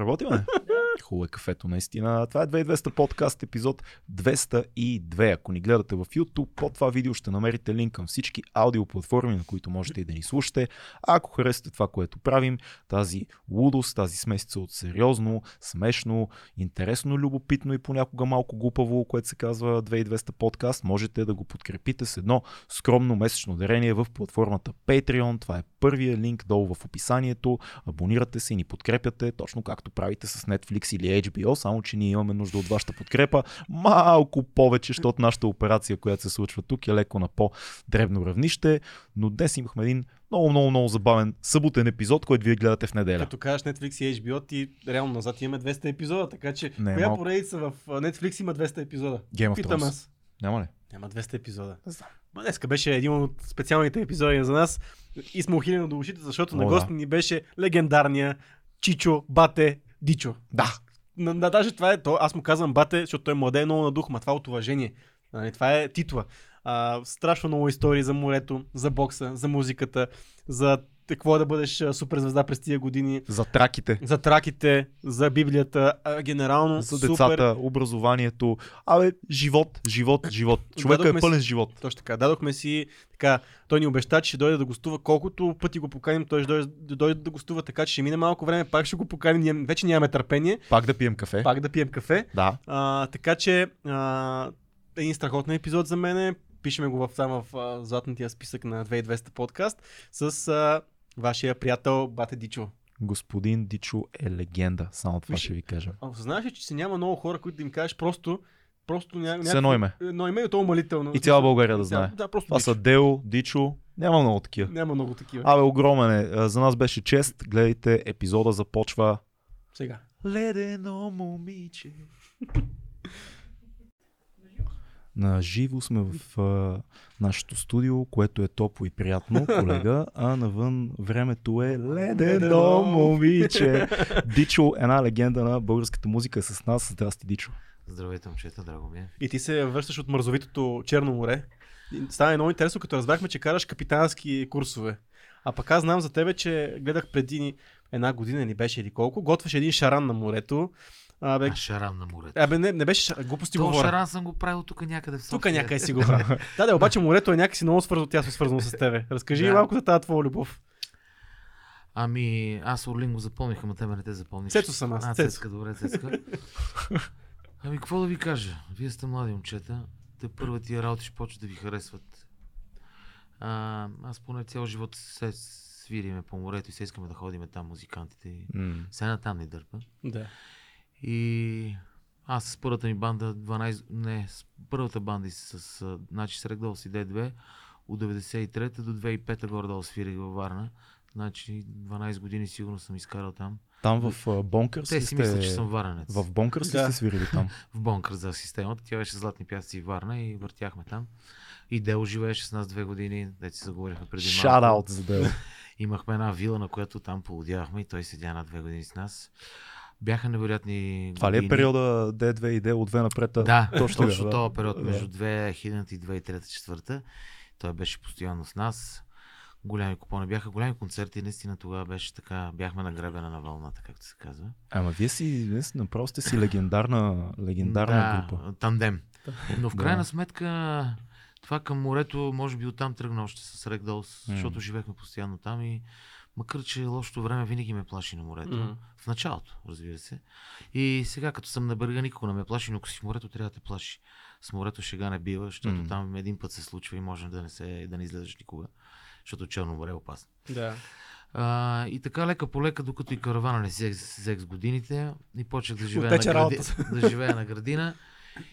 Работиме. Хубаво е кафето, наистина. Това е 2200 подкаст, епизод 202. Ако ни гледате в YouTube, под това видео ще намерите линк към всички аудиоплатформи, на които можете и да ни слушате. А ако харесате това, което правим, тази лудост, тази смесица от сериозно, смешно, интересно, любопитно и понякога малко глупаво, което се казва 2200 подкаст, можете да го подкрепите с едно скромно месечно дарение в платформата Patreon. Това е първия линк долу в описанието. Абонирате се и ни подкрепяте, точно както правите с Netflix или HBO, само че ние имаме нужда от вашата подкрепа малко повече, защото нашата операция, която се случва тук е леко на по-дребно равнище, но днес имахме един много, много, много забавен съботен епизод, който вие гледате в неделя. Като кажеш Netflix и HBO, ти реално назад имаме 200 епизода, така че Не, коя малко. поредица в Netflix има 200 епизода? Game of Питам аз. Няма ли? Няма 200 епизода. Не знам. Ма днеска беше един от специалните епизоди за нас и сме ухилени до ушите, защото О, на да. гост ни беше легендарния Чичо Бате Дичо. Да. На, на, даже това е, то, аз му казвам Бате, защото той младе е много на дух, ма това е от уважение. Нали, това е титла. А, страшно много истории за морето, за бокса, за музиката, за какво е да бъдеш суперзвезда през тия години, За траките, за траките, за Библията, а, генерално за супер. децата, образованието. Абе, живот, живот, живот. Човекът е пълен си- живот. Точно така. Дадохме си така. Той ни обеща, че ще дойде да гостува. Колкото пъти го поканим, той ще дойде, дойде да гостува, така че ще мине малко време, пак ще го поканим. Вече нямаме търпение, Пак да пием кафе. пак да пием кафе. Да. А, така че а, един страхотен епизод за мен. Пишеме го в, там в а, златния списък на 2200 подкаст с а, вашия приятел Бате Дичо. Господин Дичо е легенда. Само това Виж- ще ви кажа. А осъзнаваш ли, че си няма много хора, които да им кажеш просто Просто ня, С едно име. Едно име и то умалително. И цяла България да знае. Да, просто Това Дичо. са Део, Дичо. Няма много такива. Няма много такива. Абе, огромен е. За нас беше чест. Гледайте, епизода започва. Сега. Ледено момиче. На живо сме в а, нашето студио, което е топло и приятно, колега, а навън времето е ледено момиче. Дичо, една легенда на българската музика е с нас. Здрасти, Дичо. Здравейте, момчета, драго ми е. И ти се връщаш от мързовитото Черно море. Стана много интересно, като разбрахме, че караш капитански курсове. А пък аз знам за тебе, че гледах преди една година ни беше или колко, готваш един шаран на морето. А, бе, А, шаран на морето. Абе, не, не беше шаран, глупости То говоря. шаран съм го правил тук някъде в София. Тук някъде си го правя. да, да, обаче морето е някакси много свързано, тясно свързано с тебе. Разкажи Да. малко за тази твоя любов. Ами, аз Орлин го запомних, ама тебе не те запомниш. Цецо съм аз, А, Цецо. Цецка, добре, Цецка. Ами, какво да ви кажа? Вие сте млади момчета. Те първа тия работи ще почват да ви харесват. А, аз поне цял живот се свириме по морето и се искаме да ходиме там музикантите. И... Сена там ни дърпа. Да. И аз с първата ми банда, 12, не, с първата банда и с, а, значи с Регдол си D2, от 93-та до 2005-та горе-долу свирих във Варна. Значи 12 години сигурно съм изкарал там. Там в Бонкърс Те ли си сте... мислят, че съм варненец. В Бонкърс ли Да. сте свирили там? В бонкър за системата. Тя беше Златни пясъци и Варна и въртяхме там. И Дел живееше с нас две години, де си заговорихме преди Shout малко. out за Део. Имахме една вила, на която там полудявахме и той седя на две години с нас. Бяха невероятни Това ли е периода D2 и D от 2 напред? Да, точно, точно, да. този период, Да. между 2000 и 2003-2004. Той беше постоянно с нас. Голями купони бяха, големи концерти. Наистина тогава беше така, бяхме на гребена на вълната, както се казва. Ама вие си, вие си направо сте си легендарна, легендарна да, група. тандем. Но в Да. крайна сметка, това към морето, може би оттам тръгна още с Регдолс, М. защото живеехме постоянно там и макар, че лошото време винаги ме плаши на морето. Мгм. В началото, разбира се. И сега, като съм на брега, никога не ме плаши, но ако си в морето, трябва да те плаши. С морето шега не бива, защото М. там един път се случва и може да не, се, да не излезеш никога. Защото Черно море е опасно. Да. А, и така лека по лека, докато и каравана не се взех с годините и почнах да живея, Отече на, гради... да живея на градина.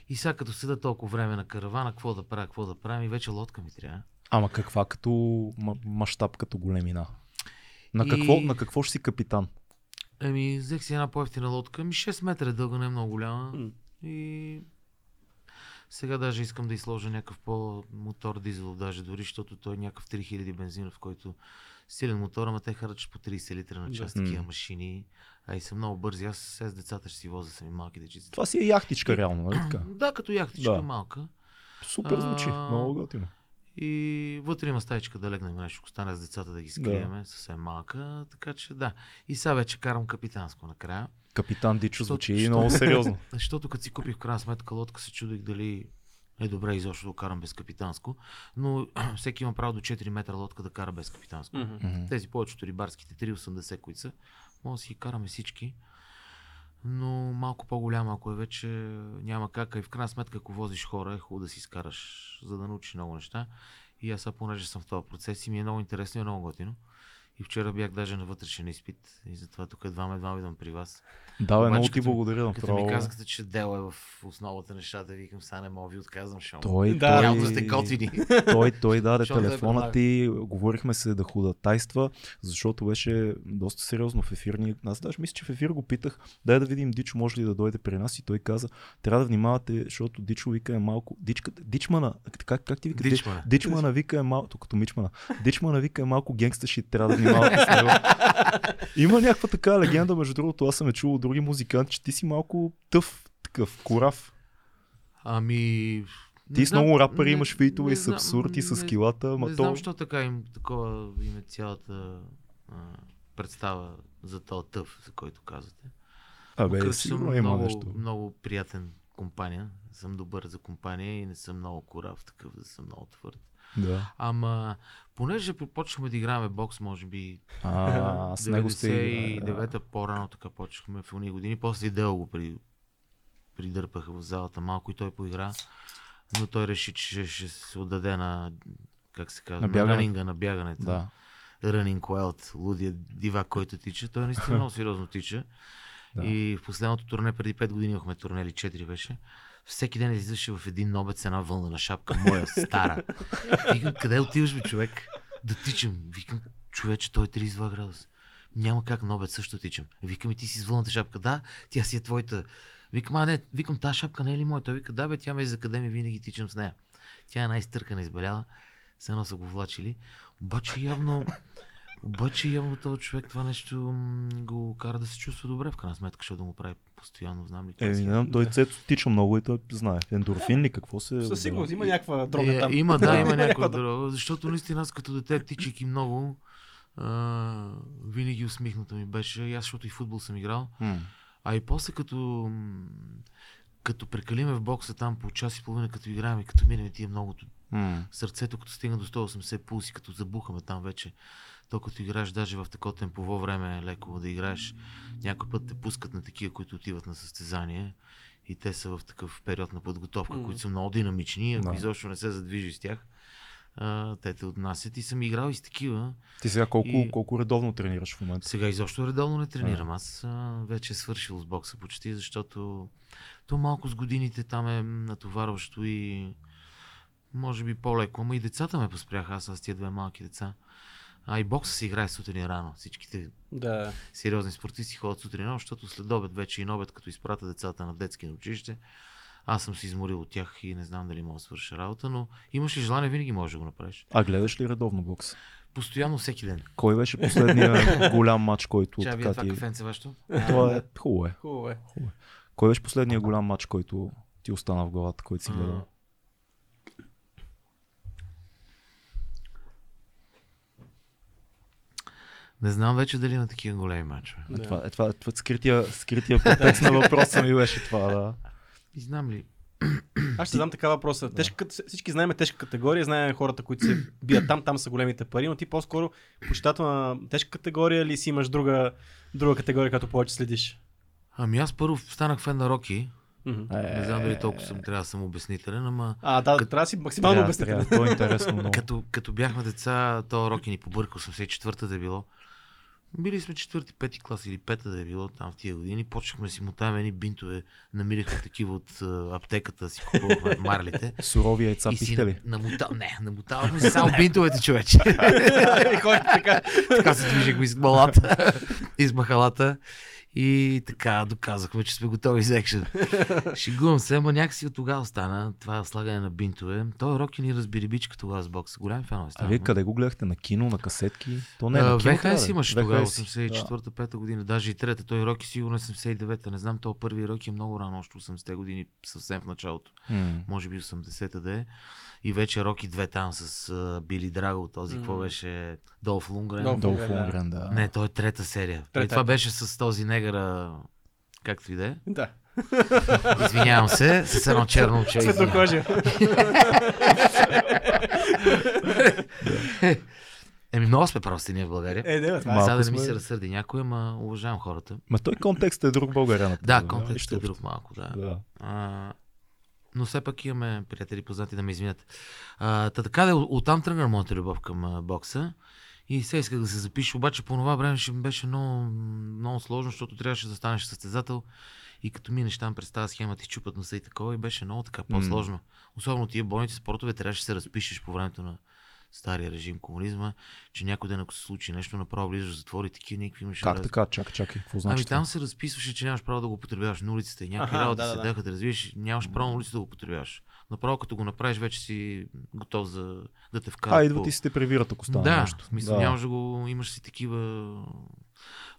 И сега като седа толкова време на каравана, какво да правя, какво да правя, и вече лодка ми трябва. Ама каква като ма- мащаб, като големина? На И- какво, на какво ще си капитан? Еми, взех си една по-ефтина лодка, ми 6 метра е дълга, не е много голяма. М. И сега даже искам да изложа някакъв по-мотор дизел, даже дори, защото той е някакъв 3000 бензинов, който силен мотор, ама те харчат по 30 литра на час Да. такива машини. А и са много бързи. Аз с децата ще си возя сами малки дечици. Това си е яхтичка реално, нали така? Да, като яхтичка Да. малка. Супер звучи, А, много готино. И вътре има стаечка да легнем нещо, ако стане с децата да ги скриеме, съвсем малка. Така че да. И сега вече карам капитанско накрая. Капитан Дичо звучи защото- много сериозно. Защото като си купих в крайна сметка лодка, се чудих дали е добре изобщо да карам без капитанско. Но всеки има право до 4 метра лодка да кара без капитанско. Мгм. Тези повечето рибарските 3,80, които са, може да си ги караме всички. Но малко по-голяма, ако е вече, няма как. А и в крайна сметка, ако возиш хора, е хубаво да си скараш, за да научиш много неща. И аз сега, понеже съм в този процес и ми е много интересно и много готино. И вчера бях даже на вътрешен изпит и затова тук едва ме едва идвам при вас. Да, бе, много ти като- благодаря. Като ми Направо. казахте, че дело е в основата на нещата, викам, сега не мога да ви отказвам, защото Той, Да, той, явно сте готини. той, той даде е телефона ти, говорихме се да ходатайства, защото беше доста сериозно в ефир. Ние- Аз даже мисля, че в ефир го питах, дай да видим Дичо може ли да дойде при нас и той каза, трябва да внимавате, защото Дичо вика е малко, Дичката, Дичмана, как, как ти вика? Дичмана. Дичмана вика е малко, като Мичмана, Дичмана вика е малко генгста шит, трябва да внимавате с него. Има някаква така легенда, между другото, аз съм е чул от други музиканти, че ти си малко тъв, такъв, корав. Ами... Ти с много рапъри не- имаш фитове и с абсурд и с килата, ама Не то... знам, защо така им, такова им е цялата а, представа за този тъв, за който казвате. Абе, Макар, сигурно съм има много, нещо. много приятен компания. Съм добър за компания и не съм много корав, такъв да съм много твърд. Да. Ама, понеже почнахме да играем бокс, може би А, с него сте... да. 99-та по-рано така почнахме в уния години. После и Дел го при, придърпаха в залата малко и той поигра. Но той реши, че ще, се отдаде на, как се казва, На на, бягането. ранинга, на бягането. Да. Running Wild, лудия дивак, който тича. Той наистина много сериозно тича. Да. И в последното турне, преди 5 години имахме турне или 4 беше. Всеки ден излизаше в един нобет с една вълнена шапка, моя стара. Викам, къде отиваш бе, човек? Да тичам. Викам, човече, той е 32 градуса. Няма как нобет също тичам. Викам и ти си с вълната шапка. Да, тя си е твоята. Викам, а не, викам, тази шапка не е ли моя? Той вика, да бе, тя ме е за академия, винаги тичам с нея. Тя е най-стъркана, избеляла. Все едно са го влачили. Обаче явно, обаче явно този човек това нещо го кара да се чувства добре в крайна сметка, защото да му прави постоянно, знам ли. Е, не знам, той цето тича много и той знае. Ендорфин ли, какво се... Със сигурност има някаква дрога Е, там. Има, да, има някаква дрога, защото наистина аз като дете, тичайки много, а, винаги усмихната ми беше, и аз защото и футбол съм играл, М. а и после като, като прекалиме в бокса там по час и половина, като играем и като минем тия многото М. сърцето, като стигна до 180 пулси, като забухаме там вече, то като играеш даже в такова темпово време, леко да играеш, някой път те пускат на такива, които отиват на състезание и те са в такъв период на подготовка, Мгм. които са много динамични, ако Да. изобщо не се задвижи с тях, а, те те отнасят и съм играл и с такива. Ти сега колко, И- колко редовно тренираш в момента? Сега изобщо редовно не тренирам. Аз а, вече е свършил с бокса почти, защото то малко с годините там е натоварващо и може би по-леко. Ама и децата ме поспряха, аз с тия две малки деца. А и бокса се играе сутрин рано. Всичките Да. сериозни спортисти ходят сутрин рано, защото след обед вече и на обед, като изпрата децата на детски на училище, аз съм се изморил от тях и не знам дали мога да свърша работа, но имаш ли желание, винаги можеш да го направиш. А гледаш ли редовно бокс? Постоянно всеки ден. Кой беше последния голям матч, който Чай, вие така това ти... кафенце вашето? Това е хубаво е. Хубаво е. Кой беше последния голям матч, който ти остана в главата, който си гледал? Не знам вече дали на такива големи мачове. Е, това, е, това, това скрития, скрития подтекст на въпроса ми беше това, да. И знам ли, Аз ще задам така въпроса. Тежка, всички знаем тежка категория, знаем хората, които се бият там, там са големите пари, но ти по-скоро почитател на тежка категория или си имаш друга, друга категория, като повече следиш? Ами аз първо станах фен на Роки. Не знам дали толкова съм, трябва да съм обяснителен, ама А, да, Като- трябва да си максимално Трябва, обяснителен. трябва. То е интересно много. като, като бяхме деца, то Роки ни побърка 84-та да е било. Били сме четвърти, пети клас или пета да е било там в тия години. Почнахме си мотаваме едни бинтове, намирахме такива от а, аптеката, си купувахме марлите. Сурови яйца пихте ли? намота... Не, намотавахме си само бинтовете, човече. Така. така се движихме из малата, из махалата. И така, доказахме, че сме готови за екшен. Шегувам се, ама някакси от тогава стана това слагане на бинтове. Той Роки ни разбери бичка тогава с бокса. Голям фенове А стана. вие къде го гледахте? На кино, на касетки? То не е на кино. ВХС имаше тогава, VHS. 84-та, 5 година, даже и трета. Той Роки сигурно е 79-та. Не знам, то първи Роки е много рано, още 80-те години, съвсем в началото. Може би 80-та да е. И вече Роки 2 там с а, Били Драго, този, какво беше? Долф Лунгрен. Долф Лунгрен, да. Не, той е трета серия. Трета. Трета. Това беше с този негъра, както и да е. Да. Извинявам се, с едно черно оче. Цветнокожия. Еми, много сме прости ние в България. Е, не, това е. Сега да не ми се разсърди някой, ама уважавам хората. Ма той контекст е друг българяната. Да, контекстът е друг малко, да. Да. А, но все пак имаме приятели познати да ме извинят. А, та така да, от- оттам тръгна моята любов към бокса. И сега исках да се запиша, обаче по това време ще ми беше много, много сложно, защото трябваше да станеш състезател. И като минеш там през тази схема, ти чупат носа и такова, и беше много така по-сложно. Особено тия бойните спортове, трябваше да се разпишеш по времето на стария режим комунизма, че някой ден ако се случи нещо, направо влизаш в затвори, такива никакви имаше. Как раз- така? Чакай, чакай. Какво значи Ами там се разписваше, че нямаш право да го употребяваш на улицата и някакви Аха, работи да, се да, да. даха да развиеш, нямаш право на улицата да го употребяваш. Направо като го направиш, вече си готов за да те вкарат. А, идват по- и си те превират, ако стане да, нещо. в смисъл, нямаш да го, имаш си такива...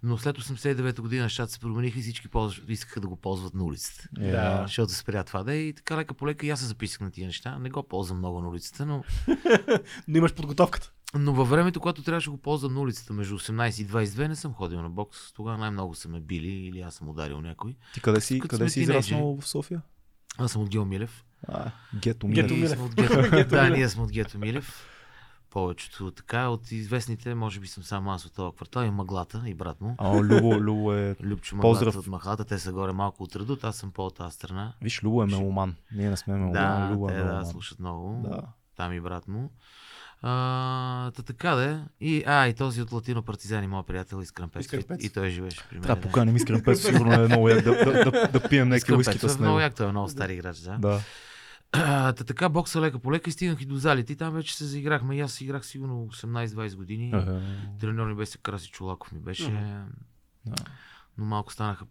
Но след 89-та година нещата се промениха и всички ползваш, искаха да го ползват на улицата. Да. Защото спря това да е и така лека по лека и аз се записах на тия неща. Не го ползвам много на улицата, но, Но имаш подготовката. но във времето, когато трябваше да го ползвам на улицата между 18 и 22, не съм ходил на бокс. Тогава най-много са ме били или аз съм ударил някой. Ти къде си, Като къде си израснал в София? Аз съм от Гео Милев. А, Гето Гето Милев. Милев. Гето. Гето да, Милев. ние сме от Гето Милев. Повечето така. От известните, може би съм само аз от този квартал и Мъглата и брат му. А, Любо, Любо е... Любчо Поздрав. От Махалата. Те са горе малко от Радут, аз съм по тази страна. Виж, Любо е меломан. Ние не сме меломан, Да, Любо е те да, меломан. слушат много. Да. Там и брат му. А, та така да е. И, а, и този от Латино партизани, моят приятел Искрен Пец. Искрен Пец. И той живееше при мен. Трябва да поканим Искрен Пец, сигурно е много як да, да, да, да пием някакви уискита с много него. як, той е много стар играч, да. Да. Та така бокса лека по лека и стигнах и до залите. И там вече се заиграхме. И аз играх сигурно 18-20 години. Ага. Треньор ми беше Краси Чулаков ми беше. Да. Но малко станаха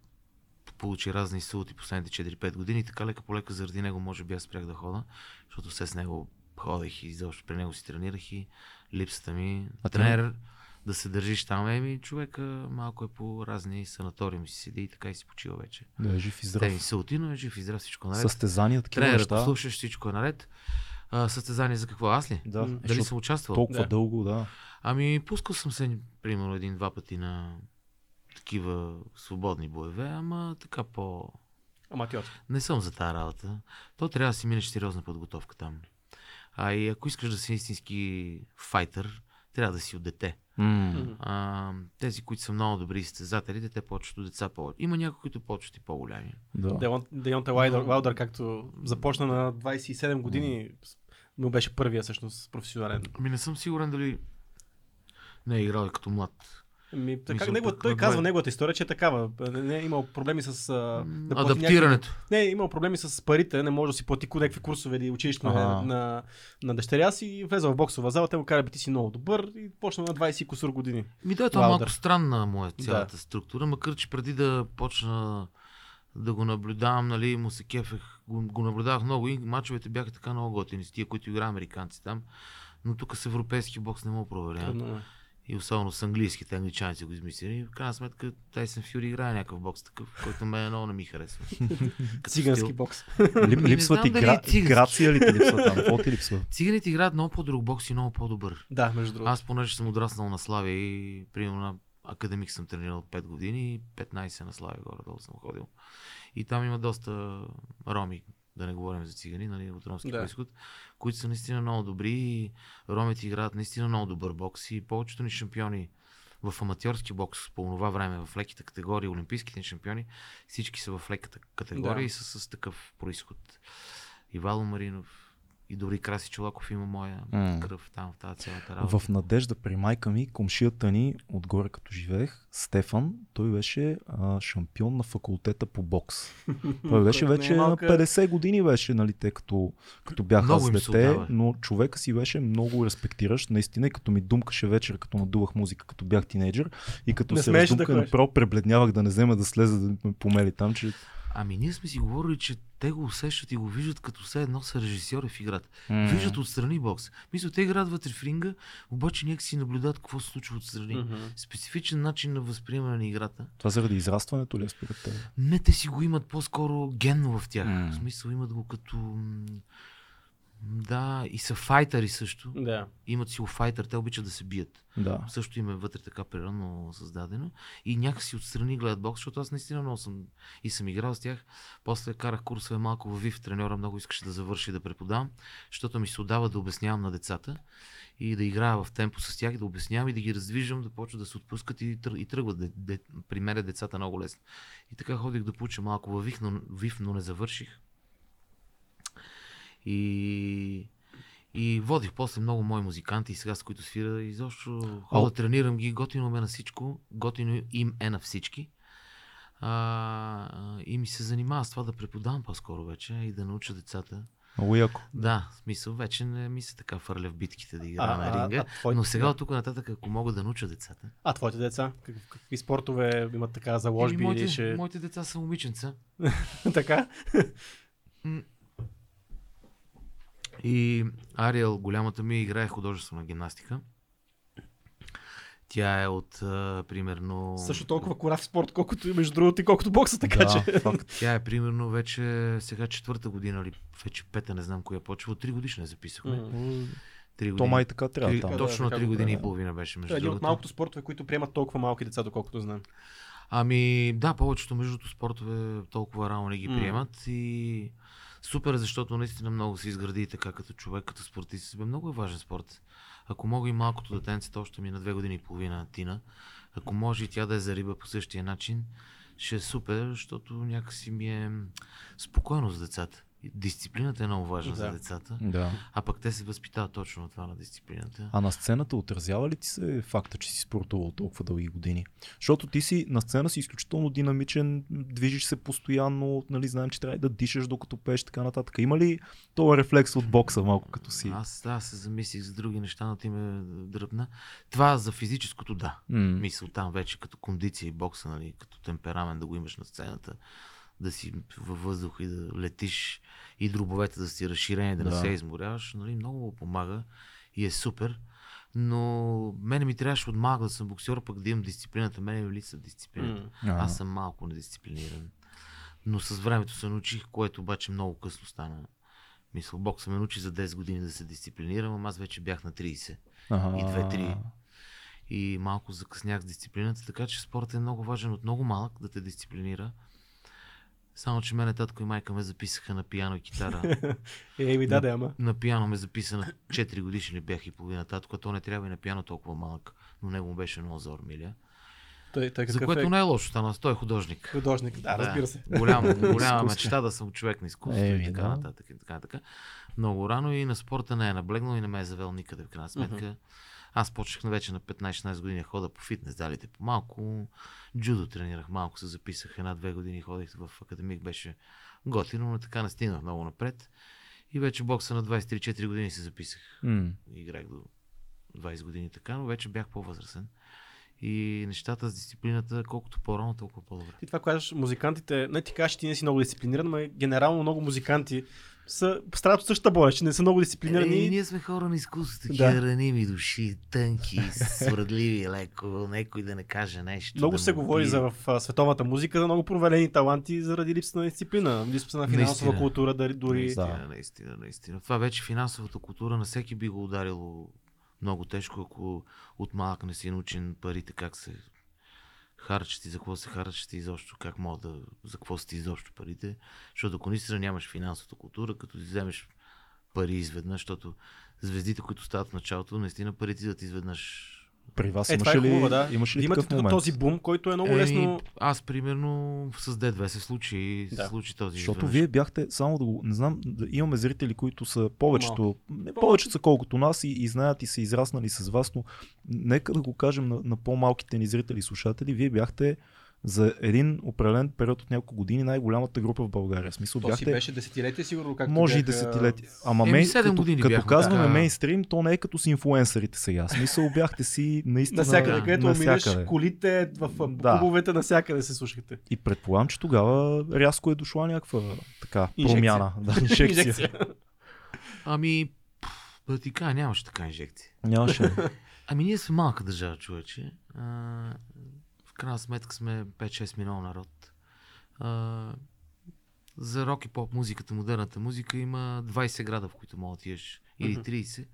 получи разни султи последните 4-5 години. Така лека по лека заради него може би аз спрях да хода, защото все с него ходех и изобщо при него си тренирах и липсата ми. А А тренер да се държиш там, еми човека малко е по разни санаториуми си седи и така и си почива вече. Да е жив и здрав. се отино, е жив и здрав, всичко наред. Състезания, такива Тренера, неща. слушаш, всичко е наред. А, състезание за какво? Аз ли? Да. Дали защото съм участвал? толкова Да. дълго, да. Ами, пускал съм се, примерно, един-два пъти на такива свободни боеве, ама така по... Аматьор. Не съм за тази работа. То трябва да си минеш сериозна подготовка там. А и ако искаш да си истински файтър, трябва да си от дете. М. А, тези, които са много добри състезатели, те почват от деца повече. Има някои, които почват и по-голями. Да. Уайлдър, Уайлдър, както започна на 27 години, му беше първия всъщност професионален. Ами не съм сигурен дали не е играл и като млад. Ми, така, Мисля, негова, пък той казва неговата история, че е такава. Не, е имал проблеми с... А, да Адаптирането. Някакви, не, е имал проблеми с парите, не може да си плати някакви курсове или училище на, Ага. на, на дъщеря си и влезе в боксова зала, те му кара, бе, ти си много добър и почна на 20 и кусур години. Ми да, това е малко странна му е цялата структура, макар че преди да почна да го наблюдавам, нали, му се кефех, го, го наблюдавах много и мачовете бяха така много готини с тия, които игра американци там. Но тук с европейски бокс не мога да проверя. Трудно е. И особено с английските англичани са го измислили. И в крайна сметка Тайсън Фюри играе някакъв бокс такъв, който мен много не ми харесва. Цигански стил. бокс. Лип, Не липсва знам ти дали гра... е цигански. грация ли ти липсва там? Какво ти липсва? Циганите играят много по-друг бокс и много по-добър. Да, между другото. Аз понеже съм отраснал на Славия и примерно на академик съм тренирал 5 години и 15 на Славия горе-долу съм ходил. И там има доста роми, да не говорим за цигани, нали, от ромски Да. происход, които са наистина много добри и ромите играят наистина много добър бокс и повечето ни шампиони в аматьорски бокс по това време, в леките категории, олимпийските ни шампиони, всички са в леката категория Да. и са с такъв происход. Ивало Маринов, И дори Краси Чолаков има моя М. кръв там в тази цялата работа. В надежда при майка ми, комшията ни, отгоре като живеех, Стефан, той беше а, шампион на факултета по бокс. Той беше не е вече на малка- 50 години беше, нали, те като, като бяха Много с им се дете, но човека си беше много респектиращ, наистина, и като ми думкаше вечер, като надувах музика, като бях тинейджър, и като Не се да раздумка, ходиш. направо пребледнявах да не взема да слезе да ме помели там, че... Ами ние сме си говорили, че те го усещат и го виждат като все едно са режисьори в играта. М. Виждат отстрани бокс. Мисля, те играят вътре в ринга, обаче някак си наблюдават какво се случва отстрани. Мгм. Специфичен начин на възприемане на играта. Това заради израстването ли е според теб? Не, те си го имат по-скоро генно в тях. М. В смисъл имат го като... Да, и са файтъри също. Да. Имат си файтър, те обичат да се бият. Да. Също им е вътре така природно създадено. И някакси отстрани гледат бокс, защото аз наистина много съм и съм играл с тях. После карах курсове малко във ВИВ, треньора много искаше да завърши и да преподавам, защото ми се отдава да обяснявам на децата и да играя в темпо с тях, да обяснявам и да ги раздвижвам, да почват да се отпускат и, и тръгват. Де, де, при мен децата много лесно. И така ходих да получа малко във ВИВ, но, ВИВ, но не завърших. И и водих после много мои музиканти, сега с които свира, и защо хода, тренирам ги, готино ме на всичко, готино им е на всички. А, и ми се занимава с това да преподавам по-скоро вече и да науча децата. Много яко. Да, в смисъл, вече не ми се така фърля в битките да играя А, на а, ринга. а твоите- но сега от тук нататък, ако мога да науча децата. А твоите деца? Как, какви спортове имат така заложби Еми, моите, или ще... моите деца са момиченца. така? И Ариел, голямата ми, играе художествена гимнастика. Тя е от, а, примерно... Също толкова кора в спорт, колкото и между другото и колкото бокса, така да, че... факт. Тя е примерно вече сега четвърта година или вече пета, не знам коя почва. От три годишна я записахме. Мгм. Три То години. май така трябва Три. Да, точно три го години и правя. половина беше между Това е един от малкото спортове, които приемат толкова малки деца, доколкото знам. Ами да, повечето между спортове толкова рано не ги приемат и супер, защото наистина много се изгради и така като човек, като спортист. Бе, много е важен спорт. Ако мога и малкото детенце, още ми е на две години и половина Тина, ако може и тя да е за риба по същия начин, ще е супер, защото някакси ми е спокойно с децата. Дисциплината е много важна Да. за децата, Да. а пък те се възпитават точно от това на дисциплината. А на сцената отразява ли ти се факта, че си спортувал толкова дълги години? Защото ти си на сцена си изключително динамичен, движиш се постоянно, нали, знаем, че трябва да дишаш докато пееш така нататък. Има ли този рефлекс от бокса малко като си? Аз да, се замислих за други неща, но ти ме дръпна. Това за физическото да. М. Мисъл там вече като кондиция и бокса, нали, като темперамент да го имаш на сцената, да си във въздуха и да летиш и дробовете да си разширени, да, не Да. се изморяваш, нали, много помага и е супер. Но мене ми трябваше от малък да съм боксер, пък да имам дисциплината. Мене ми липсва дисциплината. А, Аз съм малко недисциплиниран. Но с времето се научих, което обаче много късно стана. Мисъл, бокса ме научи за 10 години да се дисциплинирам, ама аз вече бях на 30 Ага. и две-три. и малко закъснях с дисциплината, така че спортът е много важен от много малък да те дисциплинира. Само, че мене татко и майка ме записаха на пиано и китара. Е, ми да, да, ама. на пиано ме записа на 4 годишни бях и половина татко, а то не трябва и на пиано толкова малък, но него му беше много зор, миля. Той, той За което е не е лошо, стана, той е художник. художник. Да, разбира се. Голям, голяма мечта да съм човек на изкуство Еми, и така да. нататък. И така, нататък. Много рано и на спорта не е наблегнал и не ме е завел никъде в крайна сметка. Аз почнах на вече на 15-16 години да хода по фитнес залите по малко. Джудо тренирах малко, се записах една-две години, ходих в академик, беше готино, но така не стигнах много напред. И вече бокса на 23-4 години се записах. М. Играх до 20 години така, но вече бях по-възрастен. И нещата с дисциплината, колкото по-рано, толкова по-добре. Ти това казваш, музикантите, не ти кажеш, ти не си много дисциплиниран, но генерално много музиканти са, страдат от същата болест, че не са много дисциплинирани. Е, ние сме хора на изкуството, Да. такива раними души, тънки, свърдливи, леко, някой да не каже нещо. Много да се му говори за в а, световната музика, за много провалени таланти заради липса на дисциплина, липса на финансова Наистина. култура, дали, дори... Наистина, Да. наистина, наистина. Това вече финансовата култура на всеки би го ударило много тежко, ако от малък не си научен парите, как се харчат и за какво се харчат изобщо как мога да, за какво са ти изобщо парите. Защото ако наистина нямаш финансовата култура, като си вземеш пари изведнъж, защото звездите, които стават в началото, наистина парите идват изведнъж При вас Е, имаше е ли, хубаво, да. имаше ли Имате такъв момент? този бум, който е много Еми, лесно. Аз примерно с D2 се случи, Да. се случи този Защото изведнъж. вие бяхте, само да го, не знам, да имаме зрители, които са повечето, не По-малко. повече са колкото нас и, и знаят и са израснали с вас, но нека да го кажем на, на по-малките ни зрители и слушатели, вие бяхте за един определен период от няколко години най-голямата група в България. Смисъл То си бяхте, беше десетилетие, сигурно. Както може и бяха- десетилетия. Ама Еми, мей, като, години като бяхме, казваме така. мейнстрим, то не е като с инфуенсърите сега. Смисъл бяхте си наистина Навсякъде, където минеш, колите, в Да. клубовете, навсякъде се слушахте. И предполагам, че тогава рязко е дошла някаква така Инжекция. промяна. Да, инжекция. Ами, пф, да ти кажа, нямаше така инжекция. Нямаше. Ами ние сме малка държава, човече. А, крайна сметка сме 5-6 милиона народ. А, за рок и поп музиката, модерната музика има 20 града, в които мога да отидеш. Или Мгм. 30.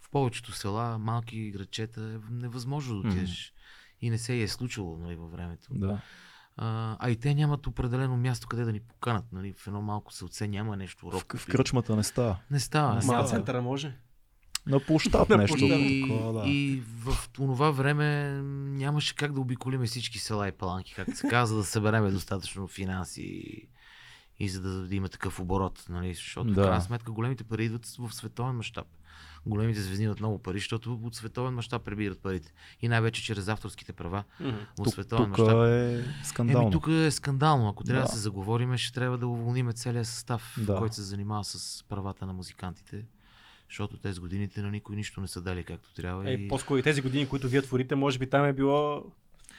В повечето села, малки градчета е невъзможно да отидеш. И не се е случило нали, във времето. да. А, а и те нямат определено място, къде да ни поканат. Нали? В едно малко селце няма нещо В, рок. в кръчмата не става. Не става. Не Ма, Ма става. на центъра може. На площад нещо. И, такова, да. и в това време нямаше как да обиколиме всички села и паланки, както се казва, да събереме достатъчно финанси и, и за да, да има такъв оборот. Нали? Защото Да. в крайна сметка големите пари идват в световен мащаб. Големите звезди имат много пари, защото от световен мащаб прибират парите. И най-вече чрез авторските права Мгм. от Тук, световен тук мащаб. е скандално. Еми, тук е скандално. Ако трябва да. Да. се заговориме, ще трябва да уволниме целият състав, Да. който се занимава с правата на музикантите. Защото тези годините на никой нищо не са дали както трябва. Е, и... по-скоро и тези години, които вие творите, може би там е било...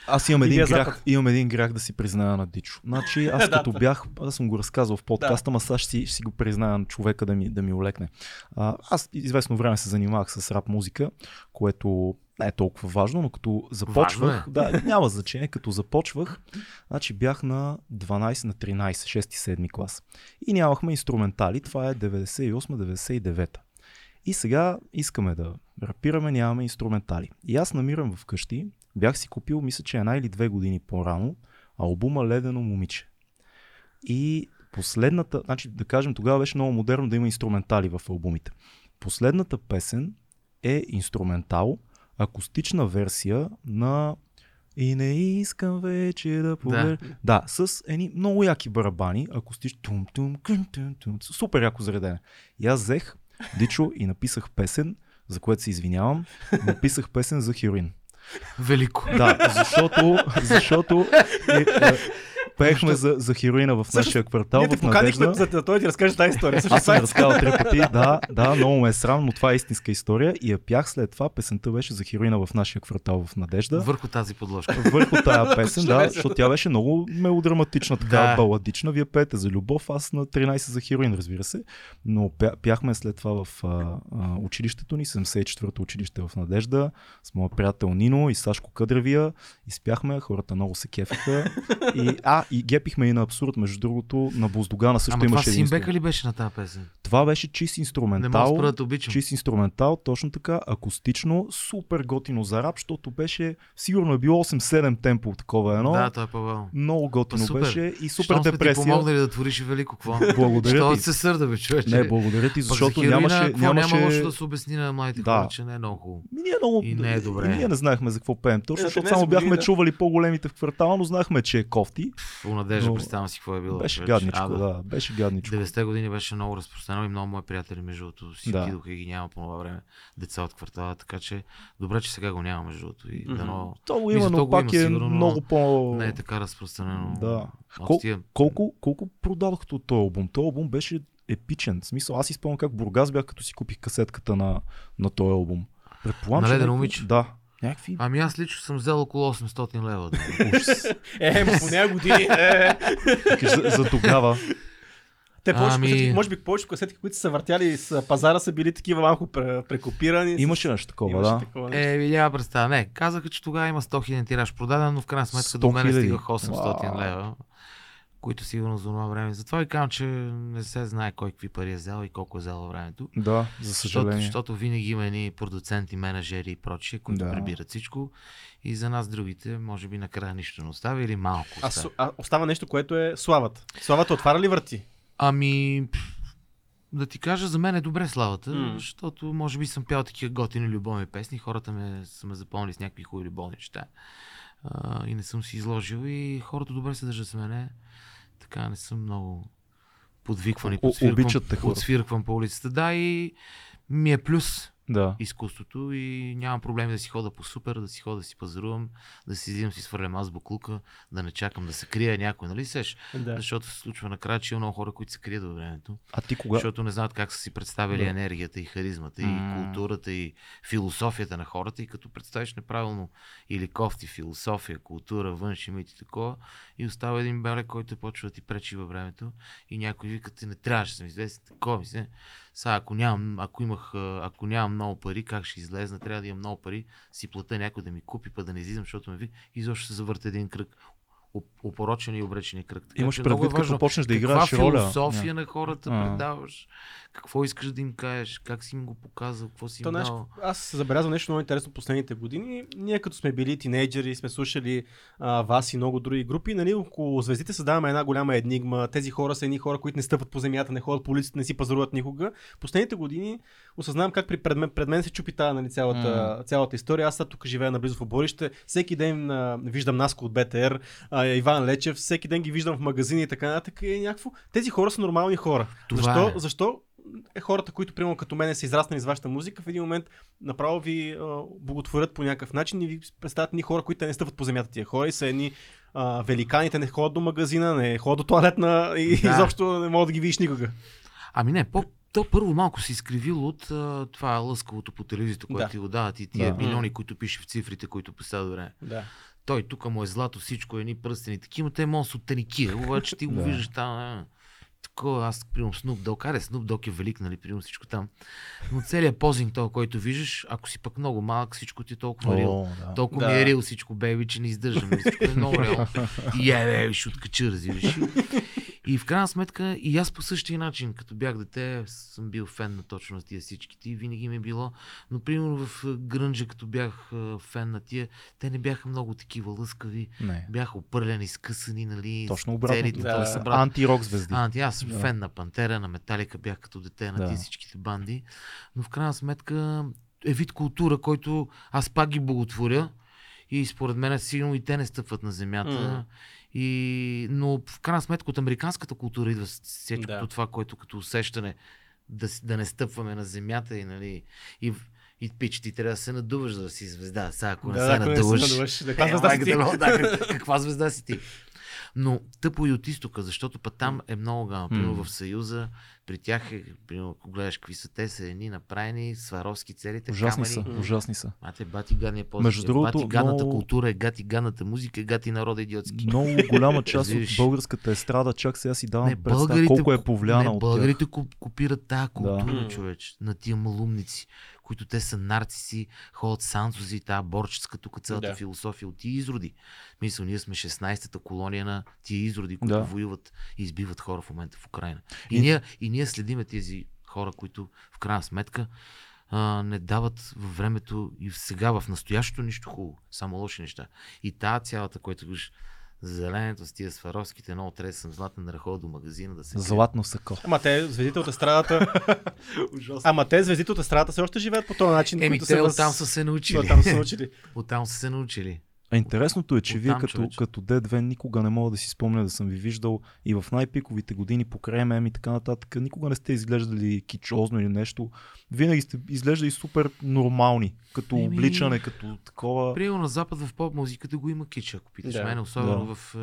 Аз имам един, грях, Запад. имам един грях да си призная на Дичо. Значи аз като бях, аз съм го разказал в подкаста, ама сега ще си, ще си го призная на човека да ми, да ми олекне. А, аз известно време се занимавах с рап музика, което не е толкова важно, но като започвах, Важно да, няма значение, като започвах, значи бях на 12, на 13, 6-7 клас. И нямахме инструментали, това е 98-99. И сега искаме да рапираме, нямаме инструментали. И аз намирам вкъщи, бях си купил, мисля, че една или две години по-рано, албума Ледено момиче. И последната, значи да кажем, тогава беше много модерно да има инструментали в албумите. Последната песен е инструментал, акустична версия на и не искам вече да погледна. Да. да, с едни много яки барабани, акустични. Тум, тум, кун, тум, тум, супер яко заредене. И аз взех Дичо и написах песен, за което се извинявам. Написах песен за хероин. Велико. Да, защото, защото е, е, пеехме за, за хероина в нашия квартал Ние те поканихме, за да той ти разкаже тази история. Също Аз съм е- разказал три пъти, да, да, много ме е срам, но това е истинска история и я пях след това. Песента беше за хероина в нашия квартал в Надежда. Върху тази подложка. Върху тая песен, да, защото тя беше много мелодраматична, така Да. баладична. Вие пеете за любов, аз на 13 за хероин, разбира се. Но пя, пяхме след това в а, а, училището ни, 74-то училище в Надежда, с моят приятел Нино и Сашко Къдревия. Изпяхме, хората много се кефиха. И, а, и гепихме и на абсурд, между другото, на Боздогана също Ама това имаше един Симбека ли беше на тази песен? Това беше чист Не мога да инструментал. те обичам. Чист инструментал, точно така, акустично, супер готино за рап, защото беше, сигурно е било 8-7 темпо такова едно. Да, той е по Много готино супер. беше и супер Щом сме ти депресия. помогнали да твориш и велико, какво? Благодаря Що ти. се сърда, бе, човече? Не, благодаря ти, защото за нямаше... какво, нямаше... няма лошо да се обясни на младите Да. хора, че не е много хубаво. Ми, ние много... И не е добре. И ние не знаехме за какво пеем точно, Е, защото 13 само бяхме чували по-големите в квартала, но знаехме, че е кофти. В надежда, Но представям си какво е било. Беше гадничко, А, да. Беше гадничко. 90-те години беше много разпространено и много мои приятели, между другото, си Да. отидоха и ги няма по това време деца от квартала, така че добре, че сега го няма, между другото. И Мгм. дано То го има, но пак има, е сигурно, много по... не е така разпространено. Да. Кол- тия... Колко, колко продадохте от този албум? Този албум беше епичен. В смисъл, аз изпълням как Бургас бях, като си купих касетката на, на този албум. Предполагам, На че Ледено някакви- момиче? Да. Някакви Ами аз лично съм взел около 800 лева. Е, ма по нея години. Е. За, за тогава. Те повече Ами- касети, може би повече касети, които са въртяли с пазара, са били такива малко пре- прекопирани. Имаше нещо такова, Имаше да. такова нещо. Е, няма представа. Не, казаха, че тогава има 100 000 тираж продаден, но в крайна сметка 100 до мен 000. стигах 800 Вау. лева, които сигурно за това време. Затова ви казвам, че не се знае кой какви пари е взел и колко е взел във времето. Да, за съжаление. защото винаги има едни продуценти, менеджери и прочие, които Да. прибират всичко. И за нас другите, може би накрая нищо не оставя или малко А, оставя. су- а, остава нещо, което е славата. Славата отваря ли врати? Ами, да ти кажа, за мен е добре славата, М. защото може би съм пял такива готини любовни песни, хората ме, са ме запомнили с някакви хубави любовни неща. А, и не съм си изложил и хората добре се държат с мене. Така не съм много подвикван и подсвиркван, обичат те хората. подсвиркван по улицата. Да, и ми е плюс Да. изкуството и нямам проблеми да си хода по супер, да си хода да си пазарувам, да си взимам си свърлям аз буклука, да не чакам да се крия някой, нали сеш? Да. Защото се случва накрая, че има много хора, които се крият във времето, А ти кога? защото не знаят как са си представили Да. енергията и харизмата, и М. културата, и философията на хората, и като представиш неправилно или кофти, философия, култура, външни мити, такова, и остава един белек, който почва да ти пречи във времето, и някой вика, ти не трябваше да съм известен, такова ми се. Сега, ако нямам, ако имах, ако нямам много пари, как ще излезна? Трябва да имам много пари, си плата някой да ми купи, па да не излизам, защото ме ви изобщо се завърта един кръг. Оп- Опорочен и обречен кръг. Така Имаш е предвид, като важно почнеш да каква играеш роля. философия на хората А. предаваш, какво искаш да им кажеш, как си им го показал, какво си То, им дал. аз забелязвам нещо много интересно последните години. Ние като сме били тинейджери, сме слушали а, вас и много други групи, нали, около звездите създаваме една голяма енигма. Тези хора са едни хора, които не стъпват по земята, не ходят по улиците, не си пазаруват никога. Последните години осъзнавам как при пред мен, пред мен се чупи тази, нали, цялата, цялата история. Аз тук живея наблизо в оборище. Всеки ден а, виждам Наско от БТР, а, Иван Лечев, всеки ден ги виждам в магазини и така нататък. И е някакво. Тези хора са нормални хора. Това защо, е. защо е хората, които примерно като мен са израснали с вашата музика, в един момент направо ви а, боготворят по някакъв начин и ви представят едни хора, които не стъпват по земята тия хора и са едни а, великаните, не ходят до магазина, не ходят до туалетна и Да. изобщо не могат да ги видиш никога. Ами не, по, то първо малко се изкривило от а, това лъскавото по телевизията, което Да. ти го дават и тия Да. милиони, които пише в цифрите, които представя време. Да. Той тук му е злато, всичко е ни пръстени, такива, те могат с оттеникия, обаче ти го Да. виждаш там. А, такова, аз, примерно, Snoop Dogg, аре, Snoop Dogg е велик, нали, примерно всичко там. Но целият позинг, това, който виждаш, ако си пък много малък, всичко ти е толкова рил. О, да. Толкова Да. ми е рил всичко, бейби, че не издържам. Всичко е много реално. И е, бе, ще откача, разбираш. И в крайна сметка, и аз по същия начин, като бях дете, съм бил фен на точно на тия всичките и винаги ми е било. Но примерно в а, Грънджа, като бях а, фен на тия, те не бяха много такива лъскави. Не. Бяха опърлени, скъсани, нали? Точно обратно. целите, Да. т.е. са брат. Антирок звезди. А, аз съм Да. фен на Пантера, на Металика, бях като дете на Да. тези всичките банди. Но в крайна сметка е вид култура, който аз пак ги благотворя. И според мен сигурно и те не стъпват на земята. М. И... Но в крайна сметка от американската култура идва всичкото Да. това, което като усещане да, да не стъпваме на земята и, нали, и, и пич, ти трябва да се надуваш, за да си звезда. Сега, ако не Да, не се надуваш, надуваш, да, е, да, да, как- каква звезда си ти? Но тъпо и от изтока, защото път там е много гама. Примерно в Съюза, при тях е, примерно, ако гледаш какви са те, са едни направени, сваровски целите, Ужасни камери. са, ужасни са. Мате, бати гадния позив. Между другото, бати гадната много- култура е гати гадната музика, е гати народа идиотски. Много голяма част от българската естрада, чак сега си давам Не, представа колко е повлияна не, от българите ку- копират тази култура, Да. човеч, на тия малумници, които те са нарциси, ходят санцузи, тази борческа тук цялата Да. философия от тия изроди. Мисля, ние сме 16-та колония на тия изроди, които Да. воюват и избиват хора в момента в Украина. И, И- ние, и ние следиме тези хора, които в крайна сметка а, не дават във времето и сега в настоящето нищо хубаво, само лоши неща. И тази цялата, което виж, зеленето с тия сваровските, много трябва съм златен да ръхода до магазина да се. Златно сако. Ама те, звездите от естрадата, ама те, звездите от естрадата, все още живеят по този начин. Еми, те въз- оттам са се научили. Оттам са научили. Оттам са се научили. А интересното е, че вие като, човече. като D2 никога не мога да си спомня да съм ви виждал и в най-пиковите години покрай мем и така нататък. Никога не сте изглеждали кичозно или нещо. Винаги сте изглеждали супер нормални. Като Еми, обличане, като такова. Примерно на Запад в поп музиката го има кича, ако питаш Да. мен, особено Да. в е,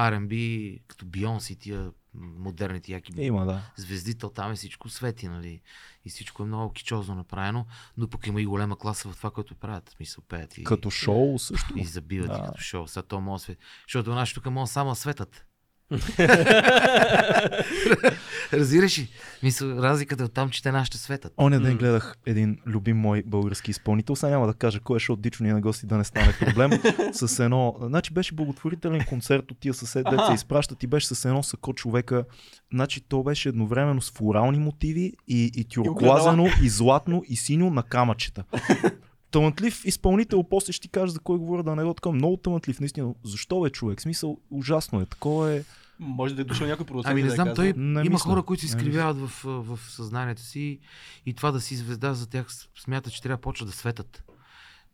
R&B, като Бионс и тия модерните яки Има, да. звездите, там е всичко свети, нали? И всичко е много кичозно направено, но пък има и голема класа в това, което правят. В Смисъл, пеят и, Като шоу също. и забиват Да. и като шоу. Сега то може. Защото наши тук може само да светат. Разбираш ли? Мисъл, разликата е там, че те нашите светат. Оня ден гледах един любим мой български изпълнител. Сега няма да кажа кой е, защото дично ни на гости да не стане проблем. с едно. Значи беше благотворителен концерт от тия съсед, деца Аха. изпращат и беше с едно сако човека. Значи то беше едновременно с флорални мотиви и, и тюркуазено, и златно, и синьо на камъчета. Талантлив изпълнител, после ще ти кажа за кой говоря да не го така. Много талантлив, наистина. Защо бе човек? Смисъл, ужасно е. Такова е. Може да е дошъл някой продуцент. Ами не да е знам, той Не има мисля. хора, които се изкривяват в, в съзнанието си и това да си звезда за тях с- смятат, че трябва да почва да светат.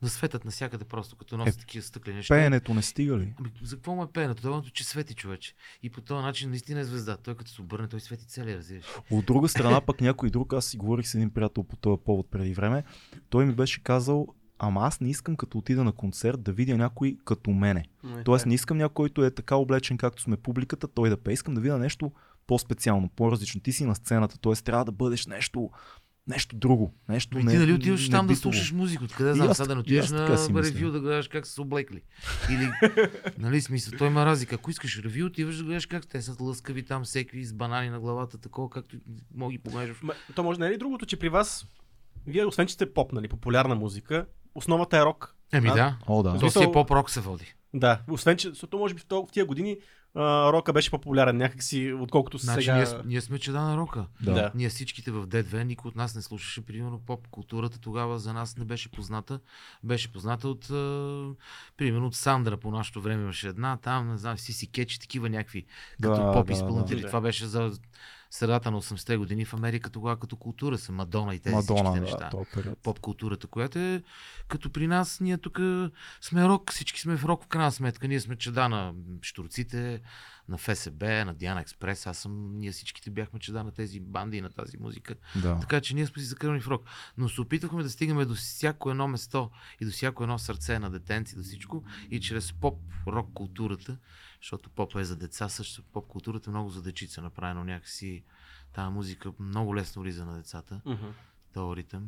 Да светат навсякъде просто, като носят Е, такива стъклени неща. Пеенето не стига ли? Ами, за какво му е пеенето? Е, че свети човече. И по този начин наистина е звезда. Той като се обърне, той свети целия, разбираш. От друга страна пък някой друг, аз си говорих с един приятел по този повод преди време, той ми беше казал, ама аз не искам като отида на концерт да видя някой като мене. Не, Тоест това е. не искам някой, който е така облечен, както сме публиката, той да пее. Искам да видя нещо по-специално, по-различно. Ти си на сцената, т.е. трябва да бъдеш нещо, нещо друго. Нещо не, ти нали отиваш там да слушаш музика? Откъде знам сега да не отидеш аз на ревю да гледаш как са се облекли? Или, нали смисъл, той има разлика. Ако искаш ревю, отиваш да гледаш как те са лъскави там, секви с банани на главата, такова, както мога ги. Ма, То може не е ли другото, че при вас, вие освен, че сте поп, нали, популярна музика, основата е рок. Еми А? да. О, да. То си е поп-рок се води. Да, освен, че защото може би в, то- в тия години а, рока беше по-популярен някакси, отколкото Значи сега. ние, ние сме чеда на рока. Да. Да. Ние всичките в D2, никой от нас не слушаше, примерно поп културата тогава за нас не беше позната. Беше позната от, а, примерно от Сандра по нашето време имаше една, там, не знам, си си кечи, такива някакви, като Да, поп да, изпълнители. да. Това беше за средата на 80-те години в Америка тогава като култура са Мадона и тези Мадона, да, неща. Поп културата, която е като при нас, ние тук сме рок, всички сме в рок в крайна сметка. Ние сме чеда на штурците, на ФСБ, на Диана Експрес. Аз съм, ние всичките бяхме чеда на тези банди и на тази музика. Да. Така че ние сме си закървани в рок. Но се опитвахме да стигнем до всяко едно место и до всяко едно сърце на детенци, до всичко. И чрез поп-рок културата, защото поп е за деца, също поп културата е много за дечица направено някакси. Тая музика много лесно влиза на децата. Този ритъм.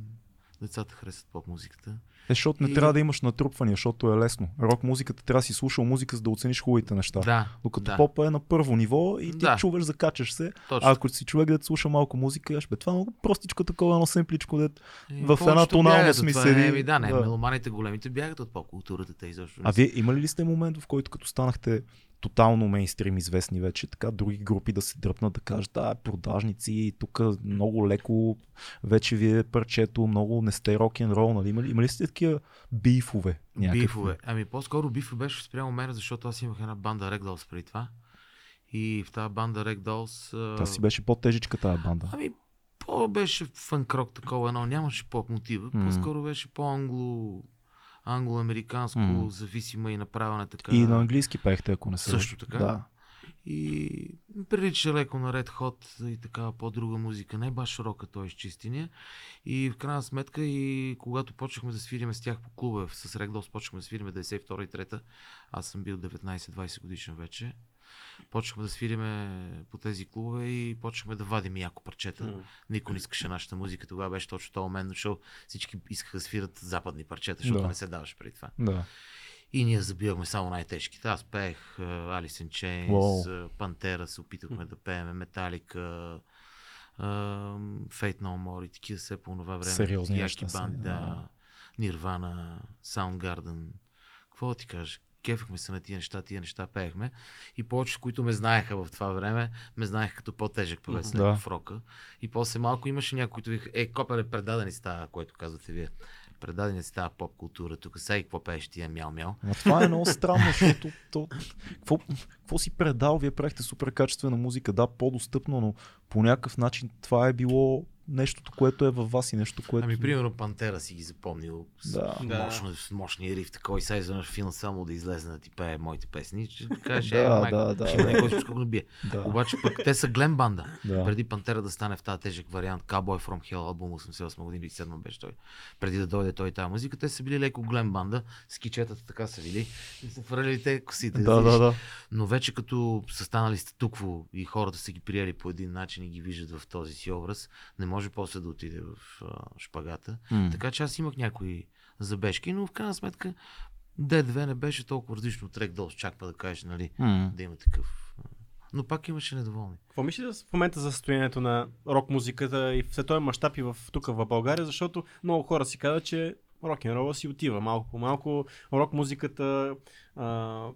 Децата харесват поп музиката. Е, защото не И- трябва да имаш натрупвания, защото е лесно. Рок музиката трябва да си слушал музика, за да оцениш хубавите неща. Да. Докато да. попа е на първо ниво и ти Да. чуваш, закачаш се. Точно. А ако си човек да слуша малко музика, кажеш, бе, това е много простичко такова, едно семпличко, дет. И в една тоналност бягат от ми това. седи. Еми, да, не, Да. меломаните големите бягат от поп културата, те изобщо. А вие имали ли сте момент, в който като станахте тотално мейнстрим известни вече, така други групи да се дръпнат да кажат, да, продажници, тук много леко вече ви е парчето, много не сте рок н рол, нали? Имали, имали сте такива бифове? някакви? Бифове. Ами по-скоро бифове беше спрямо мен, защото аз имах една банда Регдалс преди това. И в тази банда Регдалс... Та си беше по-тежичка тази банда. Ами, по беше фанк-рок такова едно, нямаше поп мотива. По-скоро беше по-англо англо-американско, М. зависима и направена така. И на английски пеехте, ако не се Също така. Да. И прилича леко на Red Hot и така по-друга музика. Не баш рока, той е изчистения. И в крайна сметка и когато почнахме да свириме с тях по клуба, с Ragdolls почнахме да свириме 92 и 3 аз съм бил 19-20 годишен вече. Почнахме да свириме по тези клубове и почнахме да вадим яко парчета. М. Никой не искаше нашата музика. Тогава беше точно този момент, защото всички искаха да свират западни парчета, защото Да. не се даваше преди това. да. И ние забивахме само най-тежките. Аз пеех uh, Alice in Chains, Уау. Пантера, се опитахме да пееме, Металика, uh, Fate No More и такива все по това време. Сериозни Яки банди, да. Нирвана, Soundgarden. Какво да ти кажа? Кефахме се на тия неща, тия неща пеехме. И повече, които ме знаеха в това време, ме знаеха като по-тежък певец Мгм. mm Да. в рока. И после малко имаше някой, които викаха, е, копеле, предадени става, което казвате вие. Предадени става поп култура. Тук сега и какво пееш тия мяу-мяу. Но това е много странно, защото то, какво, какво си предал? Вие правихте супер качествена музика, да, по-достъпно, но по някакъв начин това е било нещото, което е във вас и нещо, което... Ами, примерно, Пантера си ги запомнил. С Да. Да. Мощно, с мощния риф, такой, сега изведнъж филм само да излезе да ти пее моите песни. Ще кажеш, Да, е, да, майко, да, ще да. го набие. Да, Обаче пък те са глем банда. да. Преди Пантера да стане в тази тежък вариант, Cowboy from Hell, албум 88 години, 7 беше той. Преди да дойде той тази музика, те са били леко глем банда, с кичетата така са били и са фърляли те косите. Да, да, да. Но вече като са станали статукво и хората са ги приели по един начин и ги виждат в този си образ, не може после да отиде в а, шпагата. М. Така че аз имах някои забежки, но в крайна сметка D2 не беше толкова различно от Ragdolls, чак па да кажеш, нали, М. да има такъв. Но пак имаше недоволни. Какво мислиш в момента за състоянието на рок музиката и в световен мащаб и в, тук в България, защото много хора си казват, че рок н рола си отива малко по малко, рок музиката, а,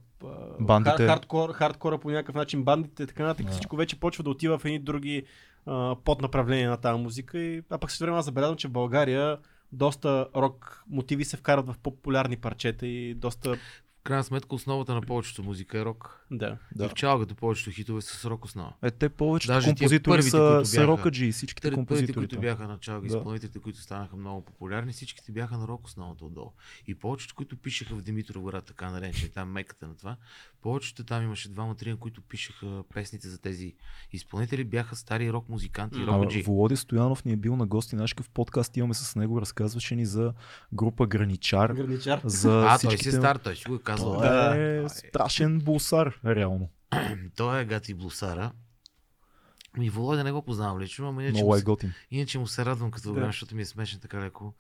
Бандите. хардкор, хардкора по някакъв начин, бандите, така нататък, Да. всичко вече почва да отива в едни други а, поднаправления на тази музика. И, а пък също време аз забелязвам, че в България доста рок мотиви се вкарат в популярни парчета и доста крайна сметка основата на повечето музика е рок. Да. Да. И в чалгата повечето хитове са с рок основа. Е, те повечето Даже композитори първите, са, които са рокаджи и всичките Те първите, композитори. които бяха на чалга, Да. изпълнителите, които станаха много популярни, всичките бяха на рок основата отдолу. И повечето, които пишеха в Димитровград, така наречени, там меката на това, повечето там имаше двама трима, които пишеха песните за тези изпълнители, бяха стари рок музиканти и рокаджи. Володя Стоянов ни е бил на гости наш в подкаст, имаме с него, разказваше ни за група Граничар, Граничар. за А, той си всичките... стар, той си го е казал. Той Да. е страшен булсар, реално. Той е Гати Блусара. И Володя не го познавам лично, ама иначе, Много му, е готин. иначе му се радвам като Да. да. защото ми е смешен така леко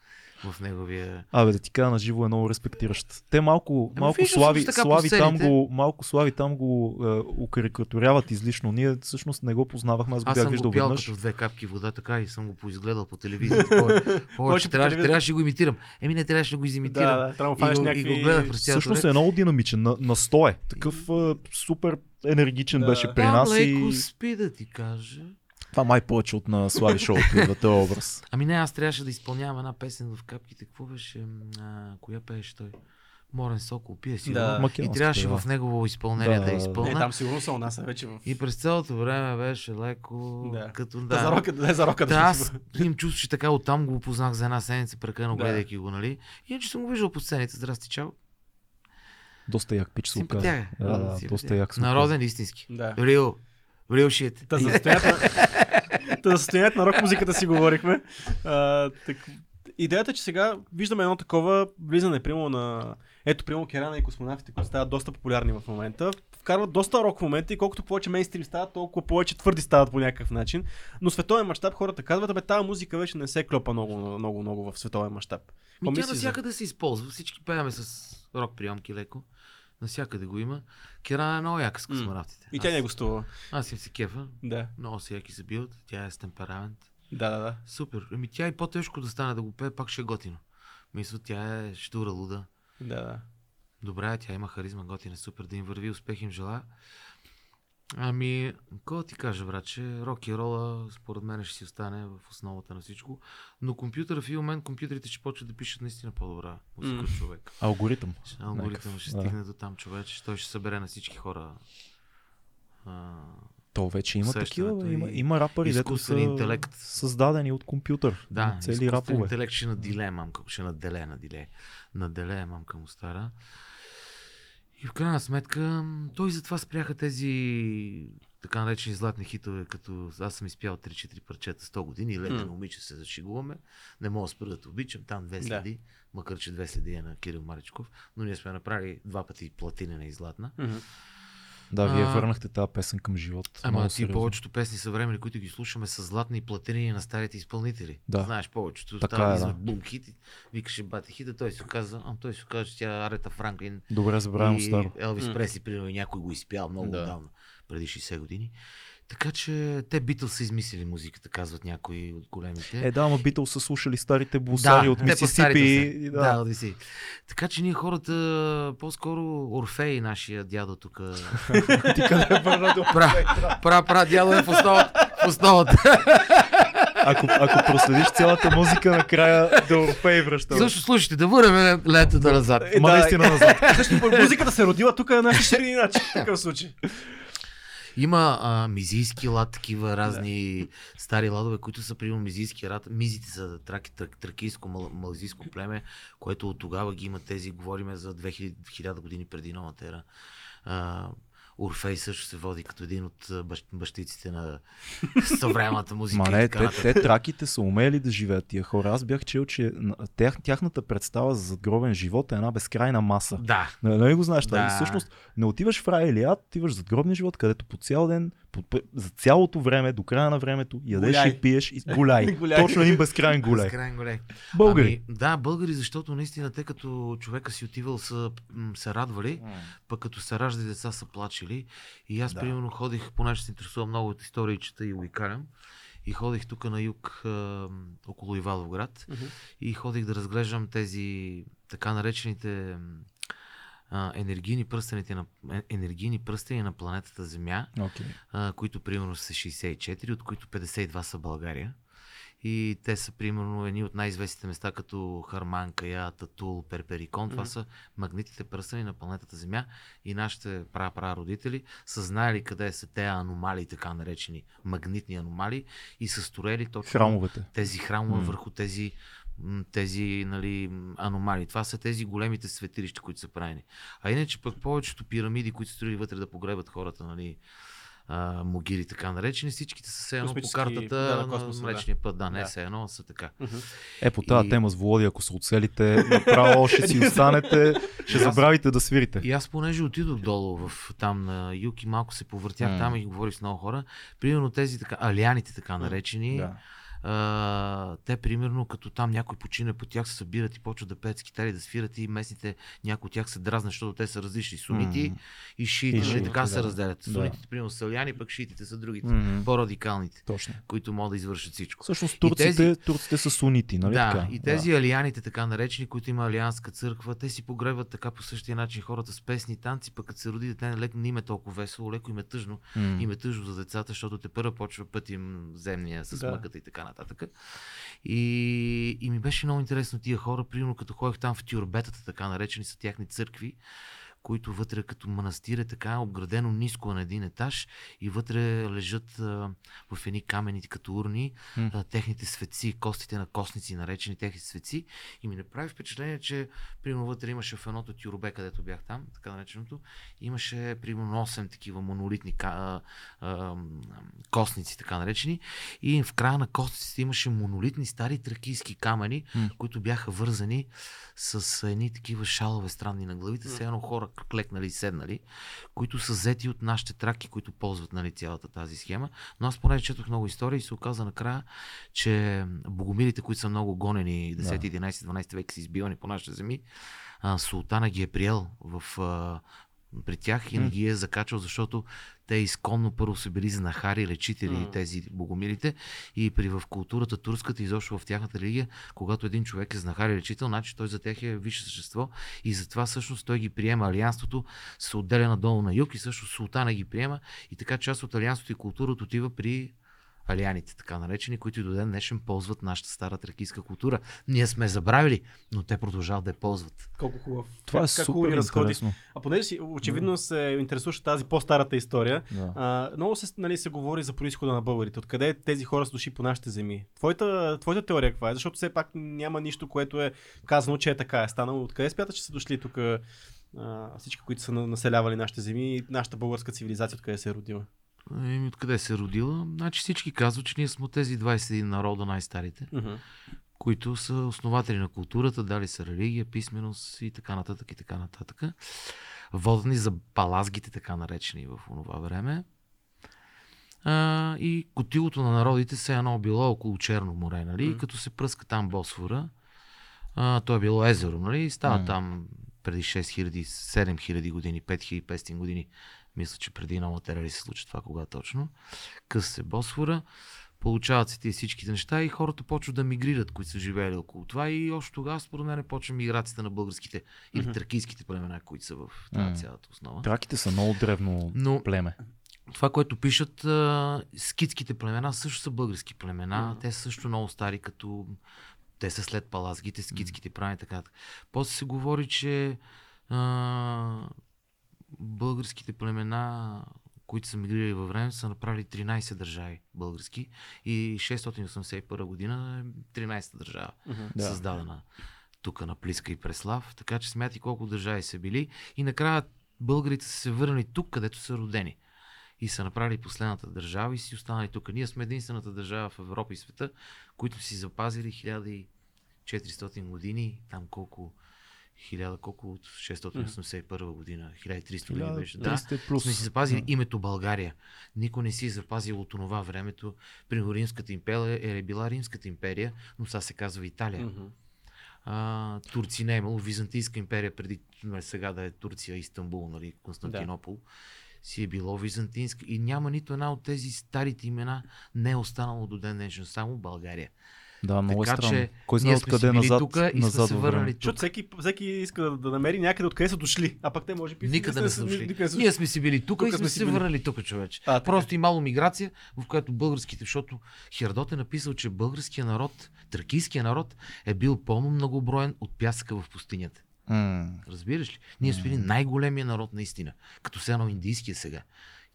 в неговия... Абе, да ти кажа, на живо е много респектиращ. Те малко, Ами, малко съм слави, слави там го, малко слави там го е, укарикатуряват излишно. Ние всъщност не го познавахме, аз го Аз бях съм виждал го пял веднъж. като в две капки вода, така и съм го поизгледал по телевизията. Повече, Повече повече по трябваше, трябваше да го имитирам. Еми не трябваше да го изимитирам. Да, да, трябва да го, някакви... го гледах през цялото Всъщност е много динамичен, на, на стоя. Такъв е, супер енергичен Да. беше при Там нас леко и спи да ти кажа. Това май повече от на Слави Шоу, идва този образ. Ами не, аз трябваше да изпълнявам една песен в капките. Какво беше? А, коя пееше той? Морен Сокол, пие си. Да. И трябваше да. в негово изпълнение Да, да, да. изпълня. Е, там сигурно са у нас вече в... И през цялото време беше леко, Да. като Да. За рока, да, за рока Да, да, аз им чувствах, че така оттам го познах за една седмица, прекалено Да. гледайки го, нали? Иначе съм го виждал по сцените. Здрасти, чао. Доста як пич се оказа. Симпатяга. Да, да, доста як. Народен истински. Да. Real. Real shit. Та за състоянието, състоянието на рок музиката си говорихме. А, так, идеята е, че сега виждаме едно такова влизане, примерно на... Ето, примерно Керана и космонавтите, които стават доста популярни в момента. Вкарват доста рок в момента и колкото повече мейнстрим стават, толкова повече твърди стават по някакъв начин. Но световен мащаб хората казват, бе, тази музика вече не се клопа много, много, много в световен мащаб. Ми тя навсякъде се използва. Всички пееме с рок приемки леко. Навсякъде го има. Керана е много яка с космонавтите. И тя не гостува. Аз им се кефа. Да. Много се яки се бият. Тя е с темперамент. Да, да, да. Супер. Ами тя и по-тежко да стане да го пее, пак ще е готино. Мисля, тя е штура луда. Да, да. Добра е, тя има харизма, готина, супер, да им върви, успех им желая. Ами, какво да ти кажа, братче, рок и рола, според мен ще си остане в основата на всичко. Но компютъра в един момент, компютрите ще почват да пишат наистина по-добра музика от човек. Алгоритъм. Алгоритъм ще да. стигне до там човече, той ще събере на всички хора. А, То вече има такива. Има, и има рапъри, дето са интелект. създадени от компютър. да, цели рапове. интелект ще наделе мамка, ще наделе, наделе, наделе мамка му стара. И в крайна сметка, той затова спряха тези така наречени златни хитове, като аз съм изпял 3-4 парчета 100 години, лете М. момиче се зашигуваме, не мога да спра да обичам, там две Да. следи, макар че две следи е на Кирил Маричков, но ние сме направили два пъти платинена и златна. Мгм. Да, вие А, върнахте тази песен към живот. Ама ти сериозно. повечето песни съвремени, които ги слушаме, са златни и платинени на старите изпълнители. Да. Знаеш повечето. Така Така е, е, да. бум хит, викаше бати хита, той се каза, а той се каза, че тя е Арета Франклин Добре, забравям и старо. Елвис М. Пресли, примерно, и някой го изпял много Да. отдавна, преди 60 години. Така че те Битъл са измислили музиката, казват някои от големите. Е, да, ама Битъл са слушали старите бусари от по старите Мисисипи. Да, Да. от Мисисипи. Така че ние хората, по-скоро Орфей, нашия дядо тук, Ти къде върна до... пра, пра, пра, дядо е в основата. В основата. Ако, ако проследиш цялата музика, накрая до Орфей връща. Също слушайте, да върнем лентата назад. Ма да, наистина назад. Също музиката се родила тук на нашия ширин начин. В такъв случай. Има а, мизийски лад, такива разни стари ладове, които са примерно мизийски рад. Мизите са траки, трак, тракийско, мал, малазийско племе, което от тогава ги има тези, говориме за 2000 1000 години преди новата ера. А, Орфей също се води като един от бащ, бащиците на съвременната музика. Ма не, те, те траките са умели да живеят тия хора. Аз бях чел, че тях, тяхната представа за задгробен живот е една безкрайна маса. Да. Нали нали го знаеш? Да. Всъщност не отиваш в рай или ад, отиваш в задгробния живот, където по цял ден, за цялото време, до края на времето, ядеш Гуляй. и пиеш и гуляй. Гуляй. Точно един безкрайен гуляй. Безкрайен голей. Българи. Ами, да, българи, защото наистина те като човека си отивал са се радвали, пък като са раждали деца са плачели. И аз, Да. примерно, ходих, понеже се интересувам много от истории, чета и уикалям. И ходих тук на юг, а, около Иваловград. И ходих да разглеждам тези така наречените м, а, енергийни пръстените на, е- енергийни пръстени на планетата Земя, Okay. а, които примерно са 64, от които 52 са България. И те са примерно едни от най-известните места, като Харманка, Я, Татул, Перперикон. Това Мгм. са магнитите пръстени на планетата Земя и нашите пра-пра-родители са знаели къде са те аномалии, така наречени магнитни аномалии и са строели точно Храмовете. тези храмове М. върху тези тези нали, аномалии. Това са тези големите светилища, които са правени. А иначе пък повечето пирамиди, които са строили вътре да погребат хората, нали, а, могили, така наречени, всичките са все едно по картата да, на на космоса, да. Млечния път. Да, не Да. все едно, са така. Е, по тази И- тема с Володя, ако се оцелите, направо ще си останете, ще Аз- забравите да свирите. И аз понеже отидох долу в, там на юг и малко се повъртях М. там и говорих с много хора, примерно тези така, алианите така наречени, Да. А, те, примерно, като там някой почине по тях, се събират и почват да пеят с китари, да свират и местните, някои от тях се дразнат, защото те са различни. Сунити М. и шиити. И нали, шиити, така да. се разделят. Да. Сунитите, примерно, са аляни, пък шиитите са другите. Мгм. По-радикалните, Точно. които могат да извършат всичко. Всъщност турците, тези- турците са сунити, нали да, така? и тези алианите, така наречени, които има алианска църква, те си погребват така по същия начин хората с песни и танци, пък като се роди дете, леко не им е толкова весело, леко им е тъжно. Да. М. Им е тъжно за децата, защото те първо почва път им земния с Да. мъката и така нататък. И, и ми беше много интересно тия хора, примерно като ходих там в тюрбетата, така наречени са тяхни църкви, които вътре като манастир е така обградено ниско на един етаж и вътре лежат а, в едни камени като урни М. а, техните светци, костите на костници, наречени техни светци. И ми направи впечатление, че примерно вътре имаше в едното тюрбе, където бях там, така нареченото, имаше примерно 8 такива монолитни а, а, костници, така наречени. И в края на костниците имаше монолитни стари тракийски камъни, М. които бяха вързани с едни такива шалове странни на главите, все едно хора клекнали и седнали, които са взети от нашите траки, които ползват нали, цялата тази схема. Но аз поне четох много истории и се оказа накрая, че богомилите, които са много гонени 10, 11, 12 век са избивани по нашите земи, султана ги е приел в, при тях и не ги е закачал, защото те изконно първо са били знахари, лечители, М. тези богомилите. И при в културата турската, изобщо в тяхната религия, когато един човек е знахар и лечител, значи той за тях е висше същество и затова всъщност той ги приема. Алианството се отделя надолу на юг и също султана ги приема и така част от алианството и културата отива при алианите, така наречени, които и до ден днешен ползват нашата стара тракийска култура. Ние сме забравили, но те продължават да я ползват. Колко хубав. Това е Как- хубаво супер разходи. А понеже си очевидно се интересуваш тази по-старата история, Да. а, много се, нали, се говори за происхода на българите. Откъде тези хора са дошли по нашите земи? Твоята, твоята теория каква е? Защото все пак няма нищо, което е казано, че е така. Е станало. Откъде смяташ, че са дошли тук всички, които са на- населявали нашите земи и нашата българска цивилизация, откъде се е родила? Еми, откъде се е родила? Значи всички казват, че ние сме тези 21 народа най-старите, Мгм. които са основатели на културата, дали са религия, писменост и така нататък и така нататък. Водени за палазгите, така наречени в онова време. А, и котилото на народите се едно било около Черно море, нали? И като се пръска там Босфора, а, то е било езеро, нали? И става М. там преди 6000, 7000 години, 5500 години. Мисля, че преди на материали се случи това, кога точно. Къса се Босфора, получават се тези всичките неща и хората почват да мигрират, които са живеели около това и още тогава според мен почва миграцията на българските или Мгм. тракийските племена, които са в тази цялата основа. Траките са много древно Но племе. това, което пишат, скитските племена също са български племена. Мгм. Те са също много стари, като те са след палазгите, скитските племена и така. После се говори, че а, българските племена, които са мигрирали във време, са направили 13 държави български и 681 година е 13 държава. Да. създадена тук на Плиска и Преслав. Така че смятай колко държави са били. И накрая българите са се върнали тук, където са родени. И са направили последната държава и си останали тук. Ние сме единствената държава в Европа и света, които си запазили 1400 години, там колко 1000, колко от 681 година, 1300 години беше. Да, 1300 плюс. сме си запазили Да. името България. Никой не си е запазил от това времето. Примерно Римската империя е била Римската империя, но сега се казва Италия. Мгм. А, Турци не е имало. Византийска империя преди сега да е Турция, Истанбул, нали, Константинопол. Си е било византинска. И няма нито една от тези старите имена не е останало до ден днешен. Само България. Да, много така е странно. че Кой знае сме откъде назад, тук и сме назад се във върнали. Защото тук. всеки, всеки иска да, да намери някъде откъде са дошли, а пък те може би... Никъде не са дошли. никъде са Ние сме си били тук Тук и сме сме си се били. върнали тук, човече. А, така. Просто и мало миграция, в която българските, защото Хердот е написал, че българския народ, тракийския народ е бил по-многоброен от пясъка в пустинята. М, Разбираш ли? Ние сме били най-големия народ наистина, като се едно индийския сега.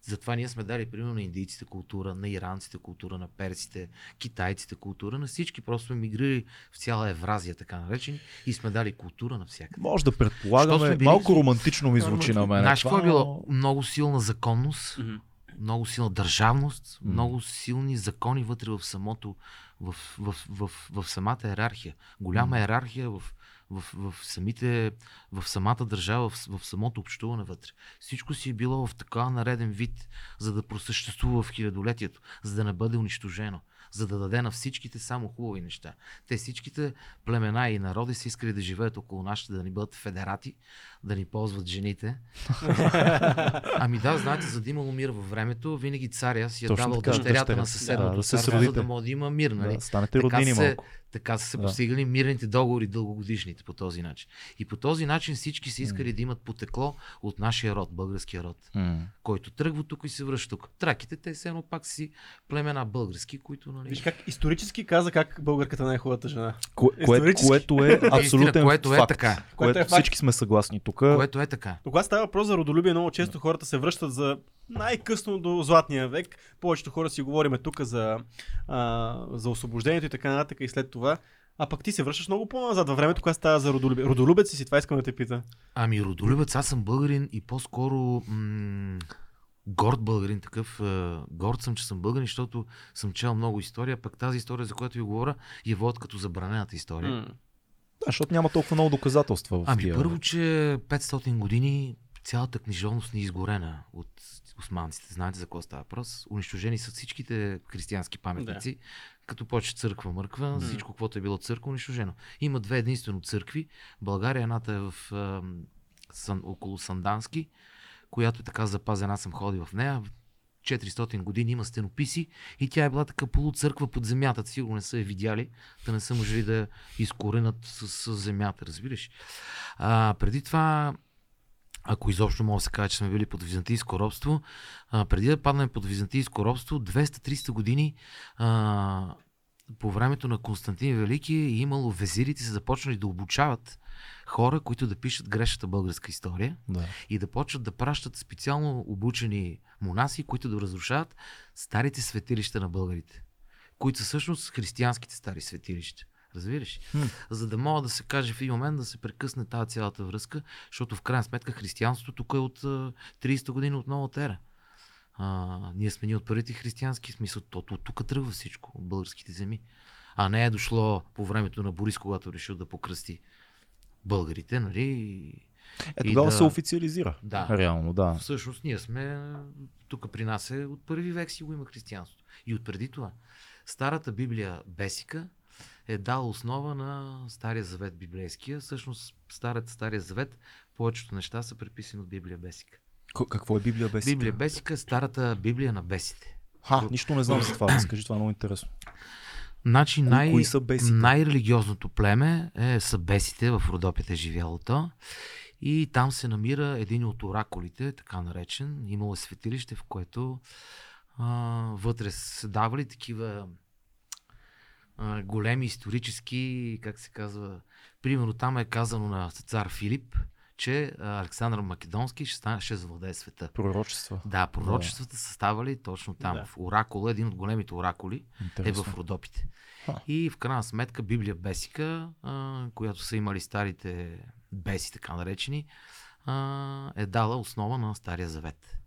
Затова ние сме дали примерно на индийците култура, на иранците култура, на перците, китайците култура, на всички. Просто сме мигрирали в цяла Евразия, така наречени, и сме дали култура на всяка. Може да предполагаме, били- малко романтично ми звучи на мен. Знаеш какво е това, било? Много силна законност, Мгм. много силна държавност, М. много силни закони вътре в самото, в, в, в, в, в самата иерархия. Голяма иерархия в, в, в, самите, в самата държава, в, в самото общуване вътре. Всичко си е било в така нареден вид, за да просъществува в хилядолетието, за да не бъде унищожено, за да даде на всичките само хубави неща. Те всичките племена и народи са искали да живеят около нашите, да ни бъдат федерати, да ни ползват жените. ами да, знаете, за да имало мир във времето, винаги царя си е Точно давал така, дъщерята дъщеря. на съседното Да, да се царство, за да може да има мир. Нали? Да, станете Така роднини се- малко. Така са се Да. постигали мирните договори дългогодишните по този начин. И по този начин всички са искали да имат потекло от нашия род, българския род, М. който тръгва тук и се връща тук. Траките, те все едно пак си племена български, които нали... Виж как исторически каза как българката е най-хубавата жена. Кое, което е абсолютен което е факт. така. Което, Което е факт. всички сме съгласни тук. Което е така. Но когато става въпрос за родолюбие, много често хората се връщат за най-късно до Златния век. Повечето хора си говориме тук за, а, за освобождението и така нататък и след това. А пък ти се връщаш много по-назад във времето, когато става за родолюбие. Родолюбец си си, това искам да те пита. Ами родолюбец, аз съм българин и по-скоро м- горд българин, такъв е, горд съм, че съм българин, защото съм чел много история, пък тази история, за която ви говоря, я водят като забранената история. М. Да, защото няма толкова много доказателства в Ами тия. първо, че 500 години цялата книжовност ни е изгорена от османците. Знаете за какво става въпрос? Унищожени са всичките християнски паметници, като почне църква мърква, М. всичко, което е било църква, унищожено. Има две единствено църкви. България едната е в ам, Сан, около Сандански, която е така запазена, аз съм ходил в нея. 400 години има стенописи и тя е била така полуцърква под земята. Сигурно не са я видяли, да не са можели да я изкоренят с, с земята, разбираш. А, преди това, ако изобщо мога да се каже, че сме били под византийско робство, а, преди да паднем под византийско робство, 200-300 години а, по времето на Константин Велики е имало везирите се започнали да обучават хора, които да пишат грешната българска история Да. и да почват да пращат специално обучени монаси, които да разрушават старите светилища на българите, които са всъщност християнските стари светилища. Разбираш? Хм. За да мога да се каже в един момент да се прекъсне тази цялата връзка, защото в крайна сметка християнството тук е от а, 30 години от новата ера. А, ние сме ни от първите християнски смисъл. Тото от тук тръгва всичко, от българските земи. А не е дошло по времето на Борис, когато решил да покръсти българите, нали? Е, тогава да- се официализира. Да. Реално, да. Всъщност ние сме, тук при нас е от първи век си го има християнството. И от преди това. Старата Библия Бесика е дала основа на Стария завет библейския. Всъщност Старата Стария завет, повечето неща са преписани от Библия Бесика. Какво е Библия без Библия Бесика е старата Библия на бесите. Ха, нищо не знам за това. Разкажи, това е много интересно. Значи най- кои са бесите? най-религиозното племе е, са бесите, в Родопите е живяло то. И там се намира един от оракулите, така наречен. Имало е светилище, в което а, вътре са давали такива а, големи исторически, как се казва, примерно там е казано на цар Филип, че а, Александър Македонски ще, стане, ще завладее света. Пророчества. Да, пророчествата са ставали точно там. Да. В Оракула, един от големите оракули, е Интересно. в Родопите. Ха. И в крайна сметка Библия Бесика, а, която са имали старите беси, така наречени, а, е дала основа на Стария Завет.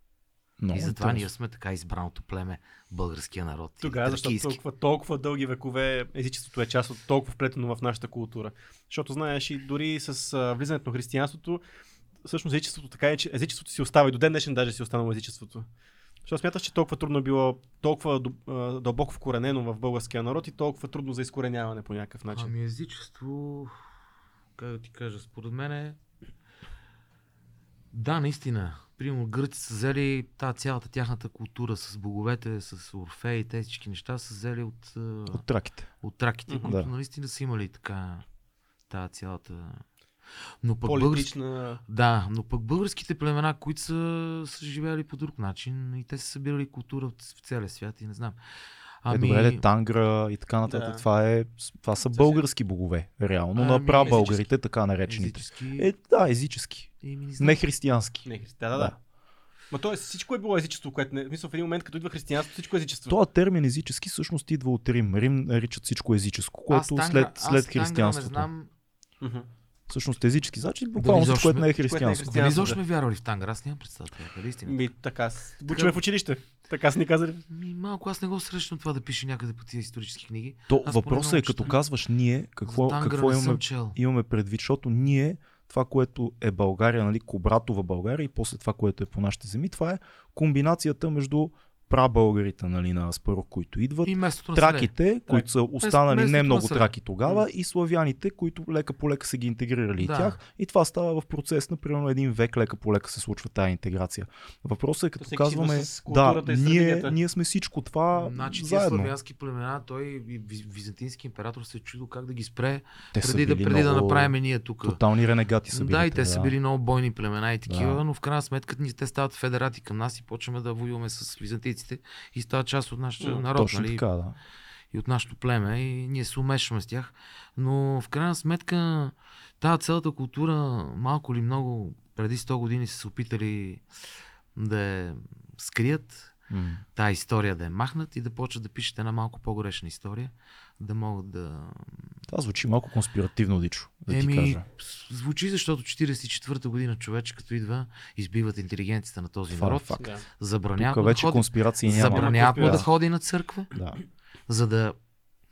Много и затова ние сме така избраното племе, българския народ. Тогава, защото толкова, толкова дълги векове езичеството е част от толкова вплетено в нашата култура. Защото знаеш и дори с а, влизането на християнството, всъщност езичеството така е, че езичеството си остава и до ден днешен даже си е останало езичеството. Защото смяташ, че толкова трудно е било, толкова дълбоко вкоренено в българския народ и толкова трудно за изкореняване по някакъв начин. Ами езичество, как да ти кажа, според мен е... Да, наистина, примерно гърци са взели тази цялата тяхната култура с боговете, с Орфей и тези всички неща са взели от, От траките. от траките, Мгм. които Да. наистина са имали така тази цялата... Но пък. Политична... Да, но пък българските племена, които са, са живеели по друг начин и те са събирали култура в в целия свят и не знам. Ами... Е, добре, де, Тангра и така нататък. Да. Това, е, това са български богове, реално, на Ами, прабългарите, така наречените. езически... Е, да, езически. Еми, не християнски. Не, да, да, да. Ма то е, всичко е било езичество, което не... Мисля, в един момент, като идва християнство, всичко е езичество. Този термин езически всъщност идва от Рим. Рим наричат всичко езическо, което Аз след, аз след Тангра християнството. Не знам, Мгм. Всъщност езически значи буквално всичко, което не е което не е християнско. дали изобщо сме вярвали в Тангра, аз нямам представа. това е, Дали истина? Ми, така, учиме в училище. Така са ни казали. Ми, малко аз не го срещам това да пише някъде по тия исторически книги. То Аз въпросът е, като казваш ние, какво, какво не имаме, имаме предвид, защото ние, това, което е България, нали, Кобратова България и после това, което е по нашите земи, това е комбинацията между прабългарите нали, на Аспарух, които идват, И траките, които са останали местното не много траки тогава и славяните, които лека по лека са ги интегрирали Да. и тях. И това става в процес на примерно един век, лека по лека се случва тази интеграция. Въпросът е като всеки идва казваме, да, ние, ние сме всичко това Значи заедно. славянски племена, той византийски император се е чудил как да ги спре, Те преди, да, преди да много направим ние тук. Тотални ренегати са били. Да, и те, те са били много бойни племена и такива, Да. но в крайна сметка ние, те стават федерати към нас и почваме да воюваме с византийците и стават част от нашия народ, Точно нали? така, да. и от нашето племе и ние се умешваме с тях. Но в крайна сметка тази цялата култура малко или много преди 100 години са се опитали да скрият, Тази история да я махнат и да почват да пишат една малко по-грешна история, да могат да... Това звучи малко конспиративно, Дичо, да ти Еми, кажа. с- звучи, защото 44-та година човече, като идва, избиват интелигенцията на този Това е народ, факт. Да. забраняват Тук му да вече ходи, конспирации няма. забраняват му да ходи на църква, Да. за да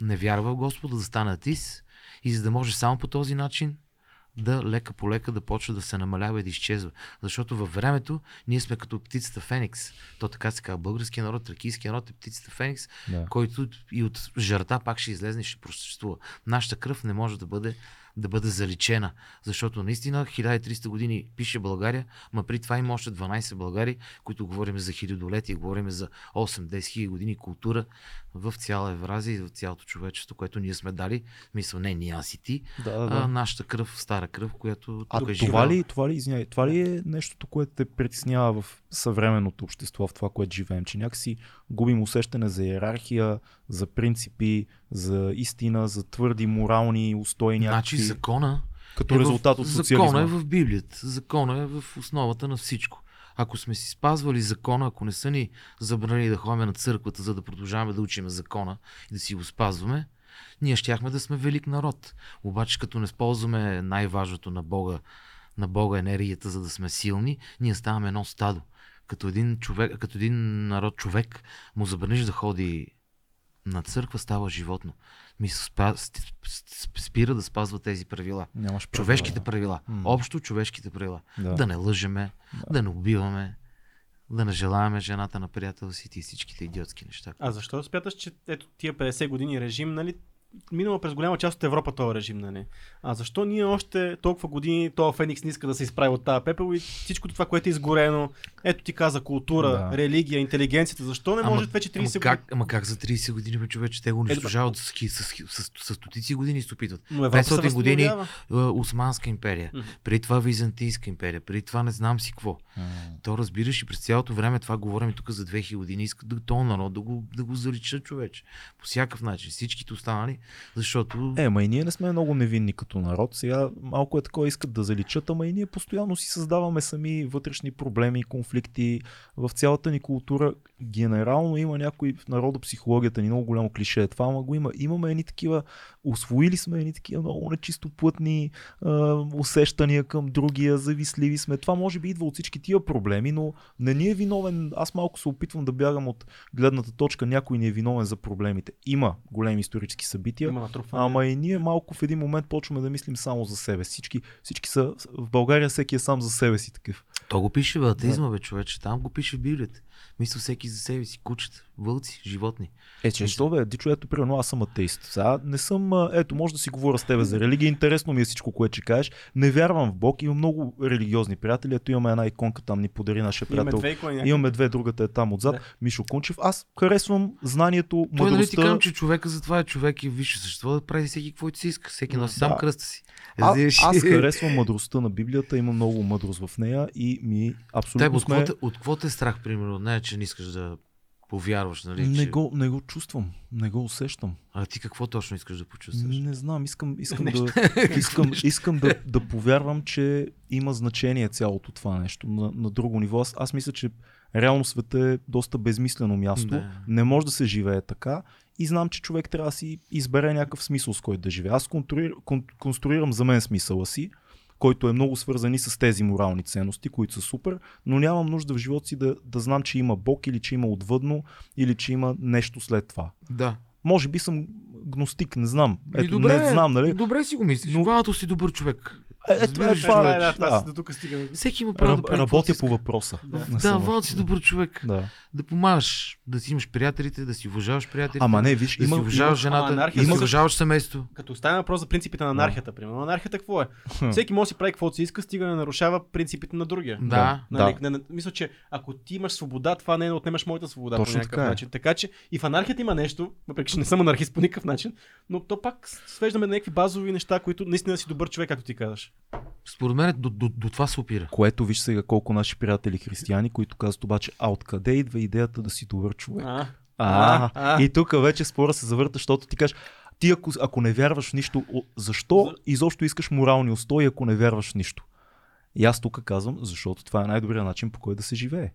не вярва в Господа, да стане атис и за да може само по този начин да лека по лека да почва да се намалява и да изчезва. Защото във времето ние сме като птицата Феникс. То така се казва. Българския народ, тракийския народ е птицата Феникс, да. който и от жарта пак ще излезне и ще просъществува. Нашата кръв не може да бъде да бъде заличена. Защото наистина 1300 години пише България, ма при това има още 12 Българи, които говорим за хилядолетие, говорим за 8-10 хиляди години култура в цяла Евразия и в цялото човечество, което ние сме дали. Мисля, не ние, аз и ти. Да, да, А, да. нашата кръв, стара кръв, която А тук е това ли, това ли, извиняй, това ли е нещото, което те притеснява в съвременното общество, в това, което живеем, че някакси губим усещане за иерархия, за принципи, за истина, за твърди морални устои някакви, Значи закона като е резултат в, от Закона социализма. е в Библията. Закона е в основата на всичко. Ако сме си спазвали закона, ако не са ни забранили да ходим на църквата, за да продължаваме да учим закона и да си го спазваме, ние щяхме да сме велик народ. Обаче като не спазваме най-важното на Бога, на Бога енергията, за да сме силни, ние ставаме едно стадо. Като един, човек, като един народ човек му забраниш да ходи на църква, става животно. Ми спа, спира да спазва тези правила. Нямаш право, Човешките да. правила. М. Общо човешките правила. Да. Да не лъжеме, да не убиваме, да не желаем жената на приятел си и всичките идиотски неща. А защо смяташ, че ето тия 50 години режим, нали, минала през голяма част от Европа този режим, нали? А защо ние още толкова години, този Феникс не иска да се изправи от тази пепел и всичкото това, което е изгорено, ето ти каза култура, Да. религия, интелигенцията, защо не може вече 30 ама години? как, ама как за 30 години, бе, човече, те го унищожават с, хи- с, с, с, с, стотици години се опитват. Но Европа се 500 години е, Османска империя, Мгм. преди това Византийска империя, преди това не знам си какво. М. То разбираш и през цялото време това говорим тук за 2000 години, искат да този народ да го, да го заличат човече. По всякакъв начин. Всичките останали, защото Е, ма и ние не сме много невинни като народ. Сега малко е такова искат да заличат, ама и ние постоянно си създаваме сами вътрешни проблеми, конфликти. В цялата ни култура генерално има някой в народопсихологията ни много голямо клише. е Това ама го има. Имаме едни такива, освоили сме едни такива много нечистоплътни а, усещания към другия, завистливи сме. Това може би идва от всички тия проблеми, но не ни е виновен. Аз малко се опитвам да бягам от гледната точка, някой ни е виновен за проблемите. Има големи исторически събития, Има натрупване. Ама и ние малко в един момент почваме да мислим само за себе си. Всички, всички са, в България всеки е сам за себе си такъв. То го пише в атеизма, бе, човече. Там го пише в Библията. Мисля всеки за себе си. Кучета, вълци, животни. Е, че що бе, Дичо, ето, примерно аз съм атеист. Сега не съм, ето, може да си говоря с тебе за религия, интересно ми е всичко, което ще кажеш. Не вярвам в Бог, имам много религиозни приятели, ето имаме една иконка там, ни подари нашия Имаме приятел. две икони. някакви. Имаме две, другата е там отзад. Да. Мишо Кунчев. Аз харесвам знанието, Той нали ти мъдростта. казвам, че човека затова е човек и висше същество да прави всеки каквото си иска. Всеки носи сам да. кръста си. А, аз харесвам мъдростта на Библията, има много мъдрост в нея и ми Теб, абсолютно от, сме... от какво те страх, примерно? Не, че не искаш да повярваш, нали? Не че... го, не го чувствам, не го усещам. А ти какво точно искаш да почувстваш? Не знам, искам, искам, да, искам, искам да, да повярвам, че има значение цялото това нещо на, на друго ниво. Аз, аз мисля, че реално света е доста безмислено място. Да. Не може да се живее така. И знам, че човек трябва да си избере някакъв смисъл, с който да живее. Аз конструир, кон, конструирам за мен смисъла си, който е много свързан и с тези морални ценности, които са супер, но нямам нужда в живота си да, да знам, че има Бог или че има отвъдно, или че има нещо след това. Да. Може би съм гностик, не знам. Ето, не знам, нали? Добре си го мислиш. Но-. Главното си добър човек. Е, ето, е, това, Да, е, да, това да. си до тук стигаме. Всеки има право да Раб, прави работя по въпроса. Да, главното си добър човек. Да. Да помагаш, да си имаш приятелите, да си уважаваш приятелите. Ама не, виж, да има, си уважаваш има, жената, анархия да си уважаваш семейство. Като стане въпрос за принципите на анархията, примерно. Анархията какво е? Всеки може да си прави каквото си иска, стига да не нарушава принципите на другия. Да. Нали, Да. не, не, мисля, че ако ти имаш свобода, това не е да отнемаш моята свобода Точно по някакъв така е. начин. Така че и в анархията има нещо, въпреки че не съм анархист по никакъв начин, но то пак свеждаме на някакви базови неща, които наистина си добър човек, както ти казваш. Според мен до, до, до това се опира. Което виж сега колко наши приятели християни, които казват обаче, а откъде идва идеята да си добър човек? А, А, а. и тук вече спора се завърта, защото ти кажеш, ти ако, ако не вярваш в нищо, защо изобщо искаш морални устои, ако не вярваш в нищо? И аз тук казвам, защото това е най-добрият начин по който да се живее.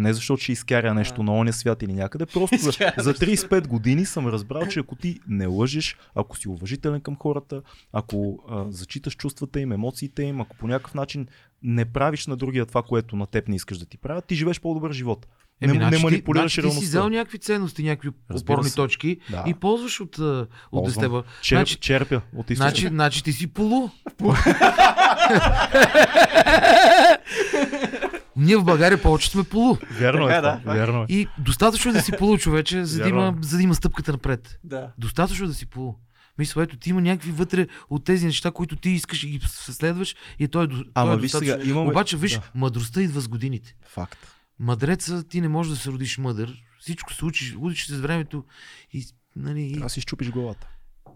Не защото ще изкаря нещо на оня свят или някъде, просто за, за нещо. 35 години съм разбрал, че ако ти не лъжиш, ако си уважителен към хората, ако а, зачиташ чувствата им, емоциите им, ако по някакъв начин не правиш на другия това, което на теб не искаш да ти правят, ти живееш по-добър живот. Еми, не, значи не ти- манипулираш значи ти си взел някакви ценности, някакви Разбира опорни се. точки Да. и ползваш от, от Ползвам. дестеба. Черп, Значи- черпя от източника. Значи, значи ти си полу. Ние в България повече сме полу. Вярно е да. Вярно е. И достатъчно е да си полу, човече, за да, има, за да има стъпката напред. Да. Достатъчно е да си полу. Мисля, ето ти има някакви вътре от тези неща, които ти искаш и ги следваш и той е, до- Ама той е виж сега, имаме... Обаче, виж, Да. мъдростта идва с годините. Факт. Мъдреца, ти не можеш да се родиш мъдър. Всичко се учиш, учиш се с времето и, нали, Трябва да си изчупиш главата.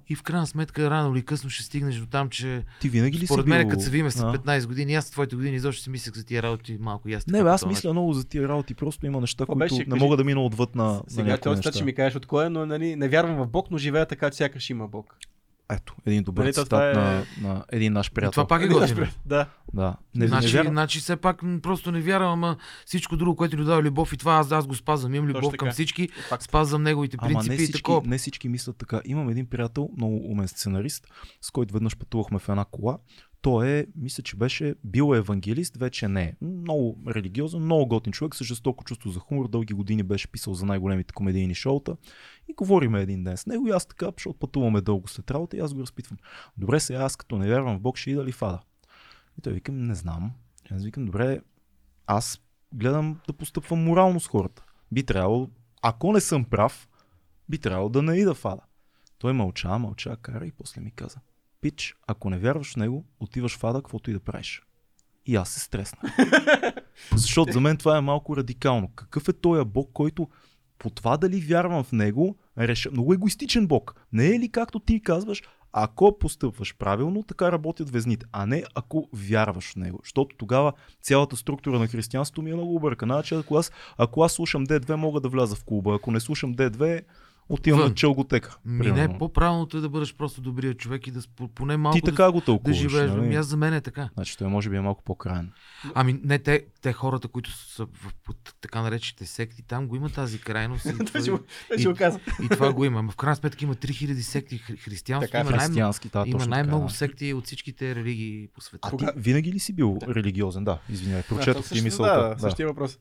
И в крайна сметка рано или късно ще стигнеш до там, че Ти винаги ли според си бил... мен, като се видим след А? 15 години, аз в твоите години изобщо си мислех за тия работи малко и аз. Не, бе, аз мисля много за тия работи. Просто има неща, които беше? не Кажи. мога да мина отвъд на, на Сега някои този неща. ще ми кажеш от кой е, но нали, не вярвам в Бог, но живея така, сякаш има Бог. Ето, един добър то цитат това е- на, на един наш И приятел. това пак е готино. Да. Да. Не, значи, не вярвам. значи все пак просто не вярвам, ама всичко друго, което ни дава любов и това аз, аз го спазвам. Имам любов към всички, Факт. спазвам неговите Ама не принципи и всички, такова. не всички мислят така. Имам един приятел, много умен сценарист, с който веднъж пътувахме в една кола. Той е, мисля, че беше бил евангелист, вече не е. Много религиозен, много готин човек, с жестоко чувство за хумор. Дълги години беше писал за най-големите комедийни шоута. И говориме един ден с него и аз така, защото пътуваме дълго след работа и аз го разпитвам. Добре, сега аз като не вярвам в Бог, ще ида ли фада? И той викам, не знам. И аз викам, добре, аз гледам да постъпвам морално с хората. Би трябвало, ако не съм прав, би трябвало да не ида фада. Той мълча, мълча, кара и после ми каза. Пич, ако не вярваш в него, отиваш в ада, каквото и да правиш. И аз се стреснах. Защото за мен това е малко радикално. Какъв е този бог, който по това дали вярвам в него, реша... много егоистичен бог. Не е ли както ти казваш, ако постъпваш правилно, така работят везните, а не ако вярваш в него. Защото тогава цялата структура на християнството ми е много объркана. Значи, ако аз, ако аз слушам D2, мога да вляза в клуба. Ако не слушам D2, отивам Вън. на челготека. Ми не, по-правилното е да бъдеш просто добрия човек и да поне малко Ти така го да, да тълкуваш. живееш. нали? Ами аз за мен е така. Значи той може би е малко по-крайен. Ами не, те, те хората, които са в под така наречените секти, там го има тази крайност. И, Това казвам. и това го има. Ама в крайна сметка има 3000 секти. Хри- Християнството Така е, има, най- Християнски, да, има най-много така. секти от всичките религии по света. А ти винаги ли си бил религиозен? Да, извинявай, Да, прочетох ти мисълта. Да, същия въпрос.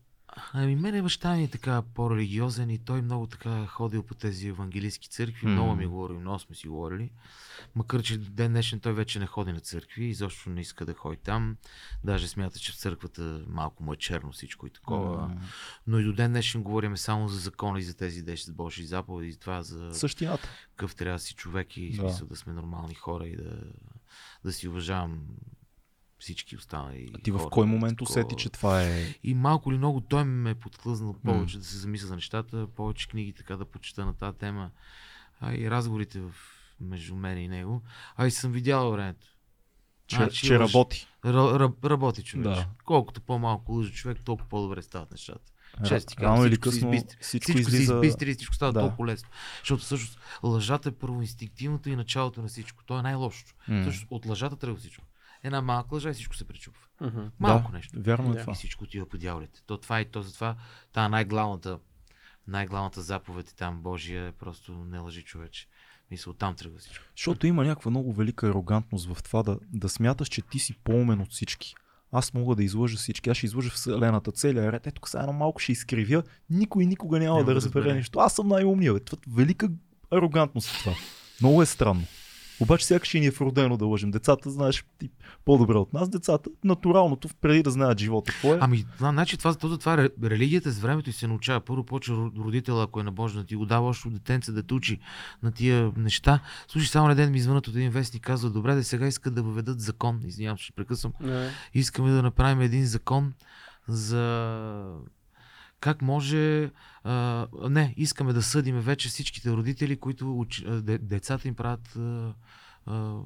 Ами мене баща ми е така по-религиозен и той много така ходил по тези евангелистски църкви. М. Много ми говори, много сме си говорили. Макар, че ден днешен той вече не ходи на църкви, изобщо не иска да ходи там. Даже смята, че в църквата малко му е черно всичко и такова. М, Но и до ден днешен говорим само за закона и за тези 10 Божии заповеди, и това за Същината. какъв трябва да си човек и да. смисъл да сме нормални хора и да, да си уважавам всички останали. А ти в хора. кой момент Такова- усети, че това е... И малко или много той ме е подхлъзнал повече да се замисля за нещата, повече книги така да почета на тази тема, а и разговорите в, между мен и него. А и съм видял времето. Че, Значи, че лъж- работи. Ра, ра, работи човек. Да. Колкото по-малко лъжи човек, толкова по-добре стават нещата. Често ти казвам, всичко се късно избистри. всичко, Всичко се избистри и всичко става Да. толкова лесно. Защото всъщност лъжата е първоинстинктивното и началото на всичко. То е най-лошото. М. Всъщност от лъжата тръгва всичко. Една малка лъжа и всичко се пречупва. Мгм. Малко да, нещо. Вярно е Да. това. И всичко отива по дяволите. То това и то затова та най-главната, най-главната заповед е там Божия е просто не лъжи човече. Мисля, оттам тръгва всичко. Защото има някаква много велика арогантност в това да, да смяташ, че ти си по-умен от всички. Аз мога да излъжа всички. Аз ще излъжа Вселената целия ред. Ето сега едно малко ще изкривя. Никой никога няма, Няма да разбере нищо. Аз съм най-умният. Това велика арогантност е това. Много е странно. Обаче сякаш и ни е вродено да лъжим. Децата, знаеш, ти по-добре от нас. Децата, натуралното, преди да знаят живота. Какво е? Ами, това, значи, това, това, това ре- религията с времето и се научава. Първо почва ро- родителя, ако е набожен, да ти го дава още детенце да те учи на тия неща. Слушай, само на ден ми звънат от един вестник, казва, добре, да сега искат да въведат закон. Извинявам, ще прекъсвам. Не. Искаме да направим един закон за как може. А, не, искаме да съдиме вече всичките родители, които уч... а, де, децата им правят а, а,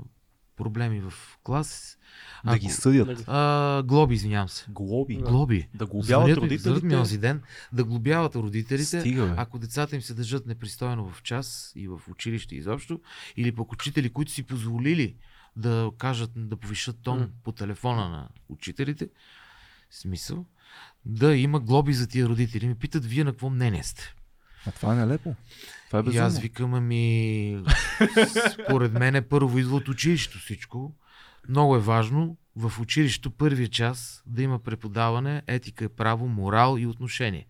проблеми в клас. да ги съдят. А, глоби, извинявам се. Глоби. Глоби. Да глобяват Звънят ми- ми родителите. онзи ден да глобяват родителите, Стига, бе. ако децата им се държат непристойно в час и в училище изобщо, или пък учители, които си позволили да кажат, да повишат тон М. по телефона на учителите, смисъл, да има глоби за тия родители. Ми питат, вие на какво мнение сте? А това е нелепо. Това е И безумно. аз викам, ами, според мен е първо идва от училището всичко. Много е важно в училището първия час да има преподаване, етика, право, морал и отношение.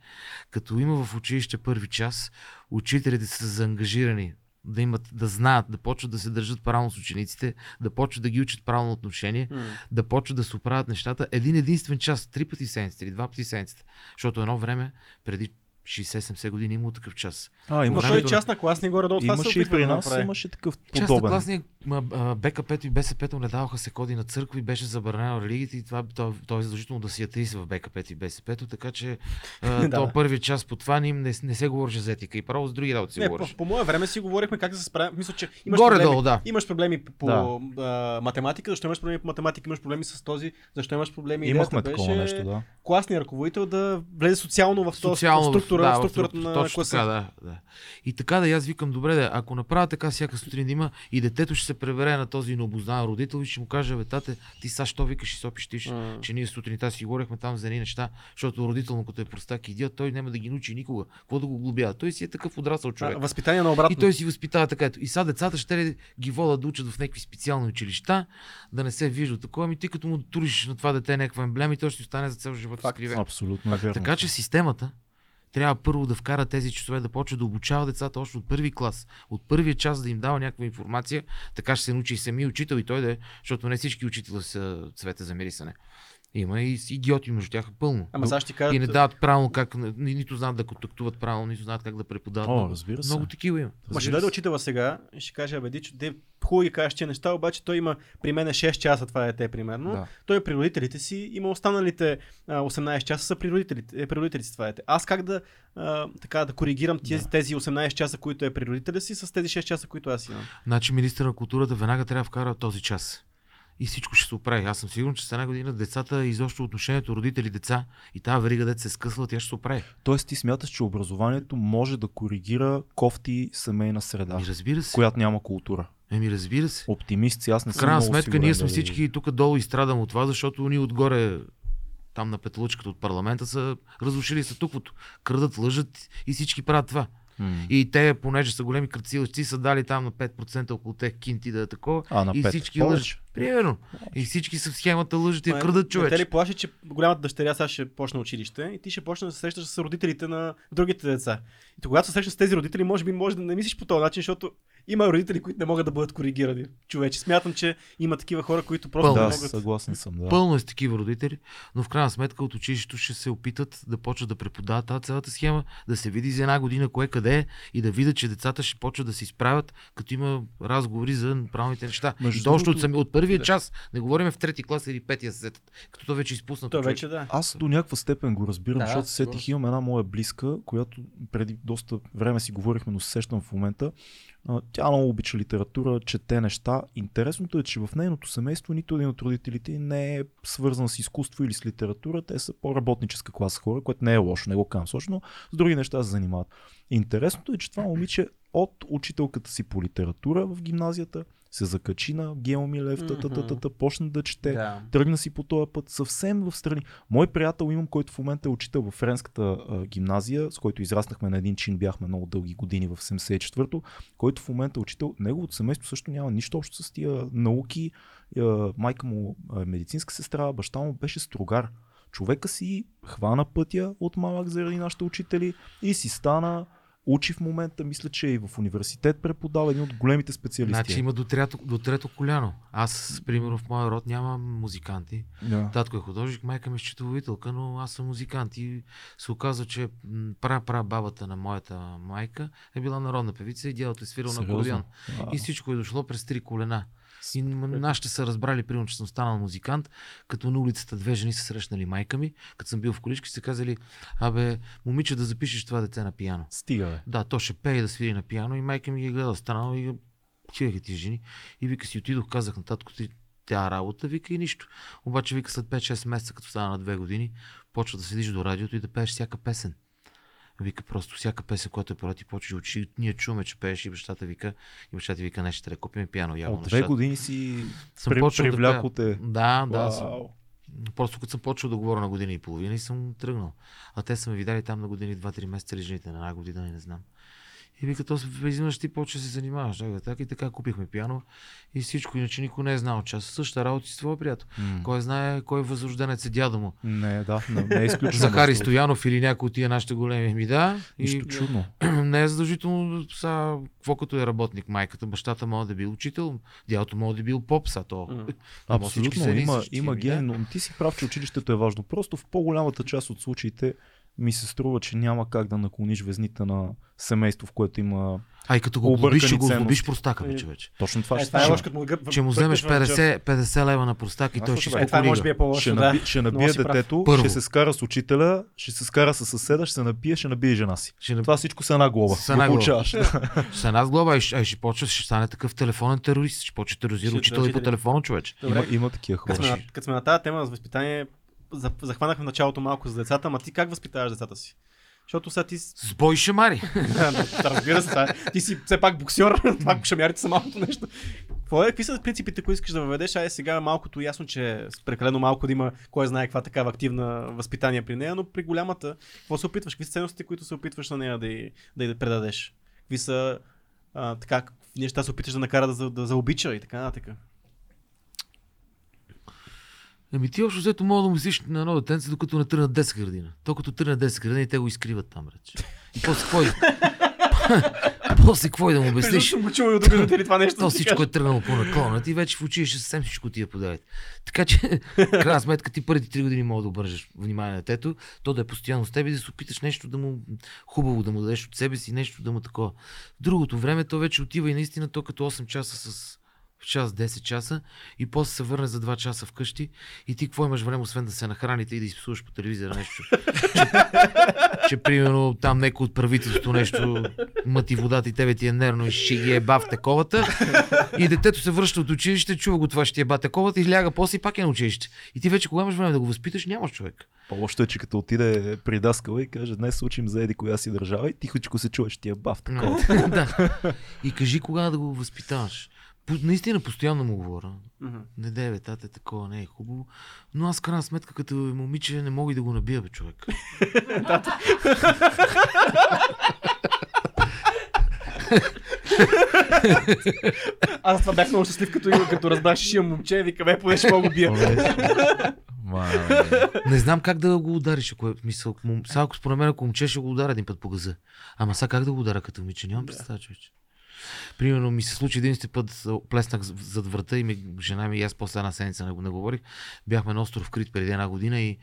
Като има в училище първи час, учителите са заангажирани да имат, да знаят, да почват да се държат правилно с учениците, да почват да ги учат правилно отношение, М. да почват да се оправят нещата един единствен час, три пъти седмицата или два пъти седмицата. Защото едно време, преди 60-70 години имало такъв час. А, Ма имаше, е частна класни горе-долу. Това се имаше и при да нас, направи. имаше такъв подобен. класния БКП-то и БСП-то не даваха се коди на църкви, беше забранено религията и това то, то е задължително да си атеист в БКП-то и БСП-то, така че а, Да. то първи час по това не, им не, не се говореше за етика и право с други работи се Не, говореше. по, по мое време си говорихме как да се справим. Мисля, че имаш Горе-долу, проблеми. да. Имаш проблеми по Да. а, математика, защо имаш проблеми по математика, имаш проблеми с този, защо имаш проблеми. Имахме такова нещо, да. класният ръководител да влезе социално в този в- структура, да, в структурата на точно класа. така, да, да. И така да, и аз викам, добре, да, ако направя така всяка сутрин да има и детето ще се пребере на този необознан родител и ще му каже, бе, тате, ти са що викаш и сопищиш, М. че ние сутринта си говорихме там за едни неща, защото родител му като е простак идиот, той няма да ги научи никога. Какво да го глобява? Той си е такъв отрасъл човек. А, възпитание на обратно. И той си възпитава така. Ето. И сега децата ще ги водят да учат в някакви специални училища, да не се вижда такова. Ами ти като му туриш на това дете някаква емблема и той ще остане за цял живот Факт. скривен. Абсолютно. Така че системата трябва първо да вкара тези часове, да почва да обучава децата още от първи клас, от първия час да им дава някаква информация, така ще се научи и самия учител и той да е, защото не всички учители са цвете за мирисане. Има и с идиоти между тях пълно. Ама сега ще кажат, И не дават правилно как, ни- нито знаят да контактуват правилно, нито знаят как да преподават. О, много, разбира се. много такива има. Ма ще дойде учителя сега и ще каже, абе, Дичо, де, хубаво ги кажеш тия неща, обаче той има при мен 6 часа, това е те примерно. Да. Той е при родителите си, има останалите а, 18 часа са при родителите, е, при родителите си, това е те. Аз как да, а, така, да коригирам тези, Да. тези 18 часа, които е при родителя си, с тези 6 часа, които аз имам? Значи министър на културата веднага трябва да вкара този час. И всичко ще се оправи. Аз съм сигурен, че с една година децата, изобщо отношението родители-деца и тази верига дете се скъсва, тя ще се оправи. Тоест ти смяташ, че образованието може да коригира кофти семейна среда, Ами разбира се. която няма култура. Еми разбира се. Оптимист си, аз не В съм крайна много сметка сигурен ние сме всички тук долу и страдам от това, защото ние отгоре там на петлучката от парламента са разрушили статуквото. Крадат, лъжат и всички правят това. И те, понеже са големи кръцилъци, са дали там на 5% около тех кинти да е такова. А, на и пет. всички лъжат. Примерно. И всички са в схемата лъжат и Ма, крадат човек. те ли плаши, че голямата дъщеря сега ще почне училище и ти ще почне да се срещаш с родителите на другите деца. И когато се срещаш с тези родители, може би може да не мислиш по този начин, защото има родители, които не могат да бъдат коригирани. Човече, смятам, че има такива хора, които просто Пълно. не Да, могат. съгласен съм, да. Пълно е с такива родители, но в крайна сметка от училището ще се опитат да почват да преподават тази цялата схема, да се види за една година кое къде е и да видят, че децата ще почват да се изправят, като има разговори за правилните неща. Между и то още от, сами, от първия Да. час, не говорим в трети клас или петия се сетят, като то вече е изпуснато. Той човек. вече да. Аз до някаква степен го разбирам, Да, защото сетих, имам една моя близка, която преди доста време си говорихме, но се сещам в момента. Тя много обича литература, чете неща. Интересното е, че в нейното семейство нито един от родителите не е свързан с изкуство или с литература. Те са по-работническа класа хора, което не е лошо, не го казвам сочно, но с други неща се занимават. Интересното е, че това момиче от учителката си по литература в гимназията се закачи на Гео Милев, та, та, та, та, та, почна да чете Да. тръгна си по този път съвсем в страни. Мой приятел имам, който в момента е учител в френската а, гимназия, с който израснахме на един чин, бяхме много дълги години в 74-то, който в момента е учител. Неговото семейство също няма нищо общо с тия науки. А, майка му е медицинска сестра, баща му беше строгар. Човека си хвана пътя от малък заради нашите учители и си стана учи в момента, мисля, че и в университет преподава един от големите специалисти. Значи има до трето, до трето коляно. Аз, примерно, в моя род няма музиканти. да. Татко е художник, майка ми е счетоводителка, но аз съм музикант и се оказва, че м, пра, пра бабата на моята майка е била народна певица и дядото е свирил на акордеон. И всичко е дошло през три колена. И м- нашите са разбрали, примерно, че съм станал музикант, като на улицата две жени са срещнали майка ми, като съм бил в колички, са казали, абе, момиче да запишеш това дете на пияно. Стига, бе. Да, то ще пее да свири на пияно и майка ми ги е гледала станала и чуваха ти жени. И вика си отидох, казах на татко ти тя работа, вика и нищо. Обаче вика след 5-6 месеца, като стана на 2 години, почва да седиш до радиото и да пееш всяка песен. Вика просто всяка песен, която е пора ти почва да учи. Ние чуваме, че пееш и бащата вика, и бащата вика, не, ще трябва да купим пиано. Явно От две щата. години си Съм при, почнал да те. Да, да. Съм, Вау. просто като съм почвал да говоря на година и половина и съм тръгнал. А те са ме видяли там на години 2-3 месеца или жените на една година и не знам. И вика, то се изведнъж ти почва да се занимаваш. Така, така, и така купихме пиано и всичко, иначе никой не е знал. Че аз същата работа с твоя приятел. М. Кой знае кой възрожденец е дядо му. Не, да, не, не е изключено. Захари. Стоянов или някой от тия нашите големи ми да. И Нищо чудно. не е задължително са, какво като е работник майката. Бащата може да е бил учител, дядото може да е бил поп, са то. Всички Абсолютно, и има, има ами, ген, да. но ти си прав, че училището е важно. Просто в по-голямата част от случаите ми се струва, че няма как да наклониш везните на семейство, в което има... А и като го глобиш, ще го глобиш простака, Е, бе, човече. Точно това Е, ще това е стане. лошо, като му гъб- Че му вземеш бръкнеш в джоб. 50, 50 лева на простак и той ще това. Е, това може би е по-лошо, Ще, да. наби, ще набие детето, Първо. ще се скара с учителя, ще се скара с съседа, ще се напие, ще набие жена си. Ще не... Това всичко са една глоба. С една глоба. С една с глоба, и ще, почва, ще стане такъв телефонен терорист, ще почне да тероризира учител и по телефона, човече. Има, има такива хора. като сме на тази тема за възпитание, за- захванахме началото малко за децата, ама ти как възпитаваш децата си? Защото сега ти... с- бой шамари. Да, Разбира се, е. ти си все пак боксер, това шамярите са малкото нещо. Какво е, какви са принципите, които искаш да въведеш? Ай сега е малкото ясно, че прекалено малко да има кой знае каква такава активна възпитание при нея, но при голямата, какво се опитваш? Какви са ценностите, които се опитваш на нея да й, да й предадеш? Какви са а, така, неща се опиташ да накара да, да заобича и така нататък? Еми ти общо взето мога да му сиш на едно детенце, докато не тръгнат 10 градина. То като тръгнат 10 градина и те го изкриват там, реч. И после какво после какво и да му обясниш? съм и от родители това нещо. То всичко е тръгнало по наклона. Ти вече в училище съвсем всичко ти я подарят. Така че, крайна сметка, ти първите три години мога да обържаш внимание на детето, то да е постоянно с теб и да се опиташ нещо да му хубаво да му дадеш от себе си, нещо да му такова. Другото време то вече отива и наистина то като 8 часа с в час 10 часа и после се върне за 2 часа вкъщи и ти какво имаш време, освен да се нахраните и да изпсуваш по телевизора нещо. че, че, примерно там некой от правителството нещо мъти водата и тебе ти е нервно и ще ги еба в таковата. И детето се връща от училище, чува го това ще ти еба таковата и ляга после и пак е на училище. И ти вече кога имаш време да го възпиташ, нямаш човек. По-лошо е, че като отиде при даскала и каже, днес учим за еди коя си държава и тихочко се чуваш тия бав такова. да. И кажи кога да го възпитаваш. По- Наистина постоянно му говоря. Мгм. Не дай бе, тате, такова не е хубаво. Но аз в крайна сметка като момиче не мога и да го набия, бе, човек. Аз това бях много щастлив, като, като разбрах, че ще имам момче, вика, бе, поне ще мога го бия. Не знам как да го удариш, ако е мисъл. Сега ако според мен, ако момче ще го ударя един път по газа. Ама сега как да го ударя като момиче? Нямам представа, човече. Примерно ми се случи един път, плеснах зад врата и ми, жена ми и аз после една седмица не, не говорих. Бяхме на остров Крит преди една година и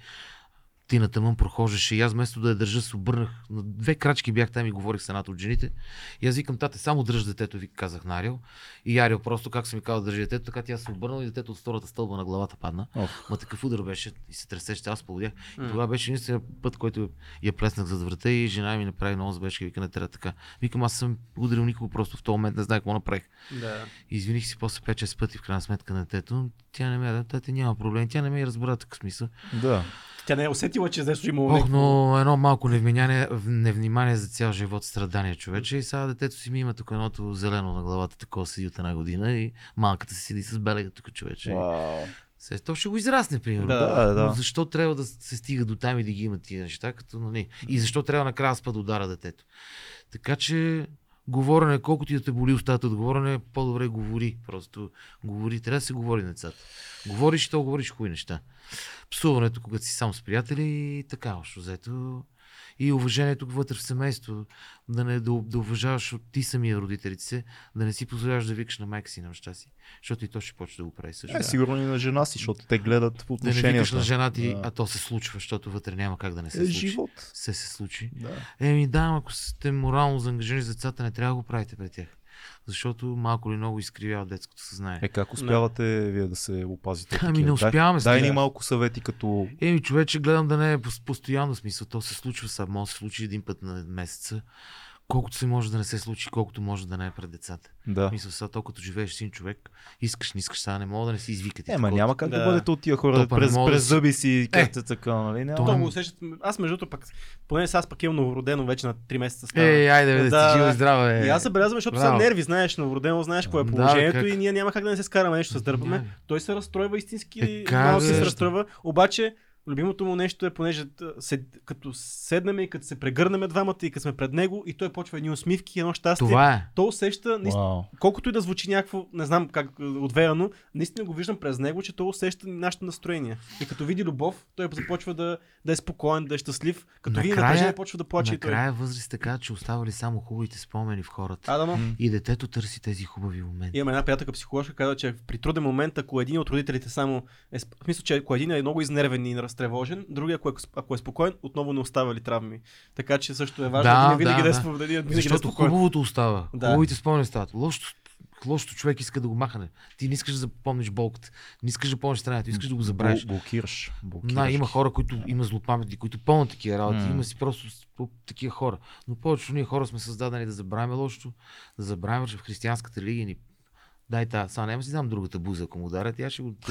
тината мън прохождаше и аз вместо да я държа се обърнах. На две крачки бях там и говорих с едната от жените. И аз викам, тате, само дръж детето, ви казах на Ариел. И Ариел просто как съм ми казал държи детето, така тя се обърнала и детето от втората стълба на главата падна. Ох. Ма такъв удар беше и се тресеше, аз полудях. И това беше единствения път, който я плеснах зад врата и жена ми направи много беше, вика, не трябва така. Викам, аз съм ударил никого, просто в този момент не знаех какво направих. Да. Извиних си после 5-6 пъти в крайна сметка на детето. Тя не ме тате няма проблем. Тя не ме разбра такъв смисъл. Да. Тя не е усетила, че нещо имало Ох, но едно малко невнимание, невнимание за цял живот, страдание човече. И сега детето си ми има тук едното зелено на главата, такова седи от една година и малката си седи с белега тук човече. Се, то ще го израсне, примерно. Да, да, да. Но защо трябва да се стига до там и да ги има тия неща, като, нали? И защо трябва накрая да удара детето? Така че говорене, колкото и да те боли устата от говорене, по-добре говори. Просто говори. Трябва да се говори на децата. Говориш то говориш хубави неща. Псуването, когато си сам с приятели и така, общо взето. И уважението вътре в семейство. Да, не, да, да уважаваш от ти самия родителите си, да не си позволяваш да викаш на майка си на баща си, защото и то ще почне да го прави също. Е, сигурно и на жена си, защото те гледат в Да не отношенията. викаш на жена ти, Да. а то се случва, защото вътре няма как да не се Е, случи. живот. Се се случи. Да. Еми да, ако сте морално заангажирани с децата, не трябва да го правите пред тях. Защото малко или много изкривява детското съзнание. Е, как успявате вие да се опазите? Ами не успяваме Дай, дай ни малко съвети като... Еми, човече, гледам да не е пос- постоянно смисъл. То се случва само, се случи един път на месеца. Колкото се може да не се случи, колкото може да не е пред децата. Да. Мисля, сега то като живееш с един човек, искаш, не искаш, сега не мога да не си извикате. Е, ма няма как да, Да. бъдете от тия хора не през, да през си- зъби си, Е, така, нали? Няма. то е- го усещат. Аз между другото пък, поне сега аз пък имам новородено вече на 3 месеца става. Ей, айде, да, Да. сте живо и здраве. И аз забелязвам, защото са Браво. нерви, знаеш, новородено, знаеш какво е Да, положението как? и ние няма как да не се скараме нещо, се дърпаме. Няма. Той се разстройва истински, Е, малко да? се разстройва. Обаче, любимото му нещо е, понеже се, като седнем и като се прегърнем двамата и като сме пред него и той почва едни усмивки, едно щастие. Това е. То усеща, наистина, Вау. колкото и да звучи някакво, не знам как е, отвеяно, наистина го виждам през него, че той усеща нашето настроение. И като види любов, той започва да, да е спокоен, да е щастлив. Като види Накрая- напрежение, почва да плаче и той. Накрая възраст така, че оставали само хубавите спомени в хората. А, да, но. И детето търси тези хубави моменти. Имаме една приятелка психоложка, казва, че при труден момент, ако един от родителите само е, смисъл, че ако един е много изнервен и разтревожен, другия, ако е, ако е спокоен, отново не оставя ли травми. Така че също е важно Да, един винаги да, да, е, да. да, да е Защото спокоен. хубавото остава. Да. Хубавите спомени стават. Лошото, лошото човек иска да го махне. Ти не искаш да запомниш болката. Не искаш да помниш страната. Искаш да го забравиш. Бл- Блокираш. блокираш. Да, има хора, които има злопаметни, които помнят такива работи. М. Има си просто такива хора. Но повечето ние хора сме създадени да забравяме лошото, да забравяме, че в християнската религия ни Дай та, сега няма си дам другата буза, ако му ударят, тя ще го.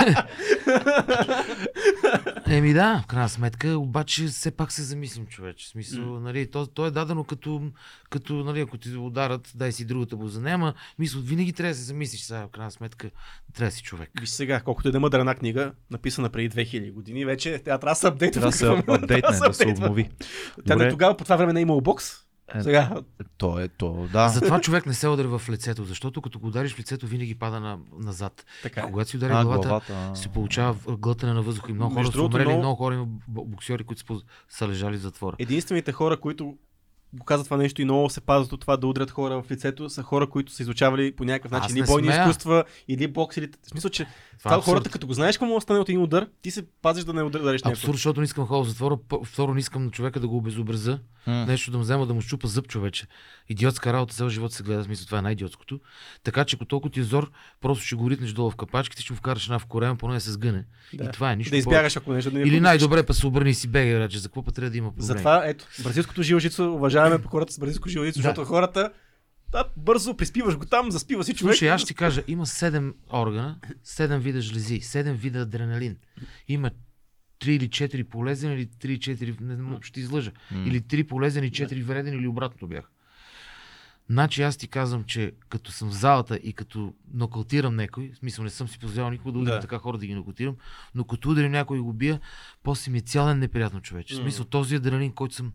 Еми да, в крайна сметка, обаче все пак се замислим, човече. В смисъл, М. нали, то, то, е дадено като, като нали, ако ти ударат, дай си другата буза. Няма, мисъл, винаги трябва да се замислиш сега, в крайна сметка, трябва да си човек. Виж сега, колкото и да мъдра една книга, написана преди 2000 години, вече тя трябва да се апдейтва. Да се апдейтне, да се обнови. Тя не тогава по това време не е имало бокс. Е, Сега, То е то, да. Затова човек не се удари в лицето, защото като го удариш в лицето, винаги пада на, назад. така. е. Когато си удари А, главата, главата. се получава глътане на въздуха и много Между хора са умрели, много- много хора има бо- боксери, които са лежали в затвора. Единствените хора, които го казват това нещо и много се пазят от това да удрят хора в лицето, са хора, които са изучавали по някакъв начин или бойни смея. изкуства, или бокс, или... В смисъл, че това, е абсурд. хората, като го знаеш какво може да стане от един удар, ти се пазиш да не удариш някой. Абсурд, защото не искам хора в затвора. Второ, не искам на човека да го обезобраза. М. Нещо да му взема да му щупа зъб, човече. Идиотска работа, цял живот се гледа, в смисъл, това е най-идиотското. Така че, ако толкова ти е зор, просто ще го ритнеш долу в капачките, ще му вкараш една в корема, поне да се сгъне. Да. И това е нищо. Да избягаш, ако нещо да не. Или най-добре па се обърни и си рече. За какво трябва да има проблем? Затова, ето, бразилското жилжицо, уважаваме по хората с бразилско жилжицо, Да. защото хората да, бързо приспиваш го там, заспива си човек. Слушай, аз ще ти кажа, има 7 органа, 7 вида жлези, 7 вида адреналин. Има 3 или 4 полезен, или 3 4, не знам, ще излъжа. Или 3 полезен и 4 вреден, или обратното бях. Значи аз ти казвам, че като съм в залата и като нокаутирам някой, в смисъл не съм си позволял никога да удрям Да. така хора да ги нокаутирам, но като ударим някой и го бия, после ми е цял ден неприятно човече. В смисъл този адреналин, който съм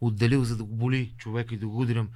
отделил за да го боли човека и да го удрям,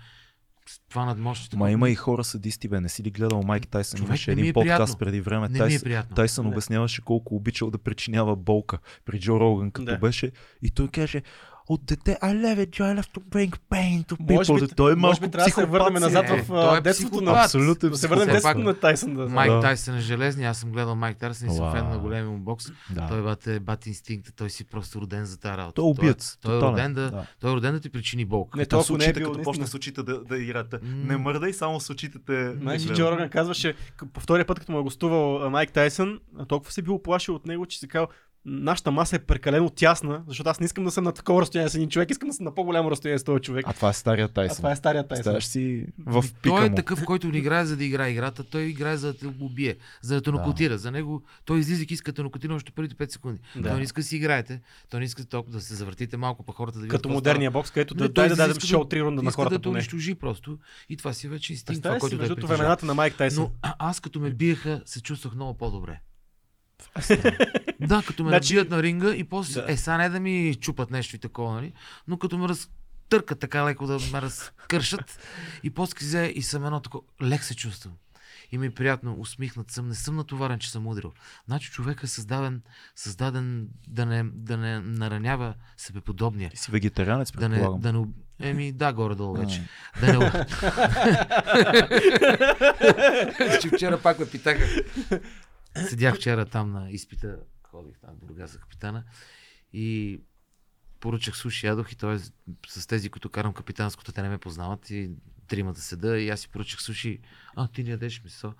с това надмощие. Ма има и хора садисти, бе. Не си ли гледал Майк Тайсън? Човек, Имаше един е подкаст приятно. преди време. Не ми е Тайсън, приятно. Тайсън обясняваше колко обичал да причинява болка при Джо Роган, като Да. беше. И той каже, от дете, I love it, I love to bring pain to Може people. би, той е може би трябва да се върнем назад Е, в той е детството на... Абсолютно Да се върнем в детството на Тайсън. Да. Майк Да. Тайсън е железни, аз съм гледал Майк Тайсън и съм фен на големия му бокс. Да. Той бате бати инстинкта, той си просто роден за тази работа. Той е убиец. Той, е тотален. роден да, Да. той е роден да ти причини болка. Не, толкова с не е очите, бил като почне с очите да, да играте. Не мърдай, само с очите те. Значи. Джо Роган казваше, по втория път, като му е гостувал Майк Тайсън, толкова се бил оплашил от него, че си казал, нашата маса е прекалено тясна, защото аз не искам да съм на такова разстояние с един човек, искам да съм на по-голямо разстояние с този човек. А това е стария А Тайсън. това е стария Тайсън. Ставаш си в пика той е му. такъв, който не играе за да играе играта, той играе за да те убие, за да те Да. нокотира. За него той излизайки иска да нокотира още първите 5 секунди. Да. Той не иска да си играете, той не иска толкова да се завъртите малко по хората да видят Като модерния бокс, където да той дай да дадем да- шоу три рунда на хората да те унищожи просто. И това си вече инстинкт, това, който между времената на Майк Тайсън. Но а, аз като ме биеха, се чувствах много по-добре. Да, като ме Значи- набият на ринга и после, Да. е, сега не да ми чупат нещо и такова, нали? Но като ме разтъркат така леко да ме разкършат и после взе и съм едно такова, лек се чувствам. И ми е приятно, усмихнат съм, не съм натоварен, че съм удрил. Значи човек е създаден, създаден да не, да не наранява себеподобния. Ти си вегетарианец, Да не, да не... Еми, да, горе-долу вече. Да не... че вчера пак ме питаха. Седях вчера там на изпита, ходих там до Бургас за капитана и поръчах суши, ядох и той с тези, които карам капитанското, те не ме познават и тримата седа и аз си поръчах суши. А, ти не ядеш месо.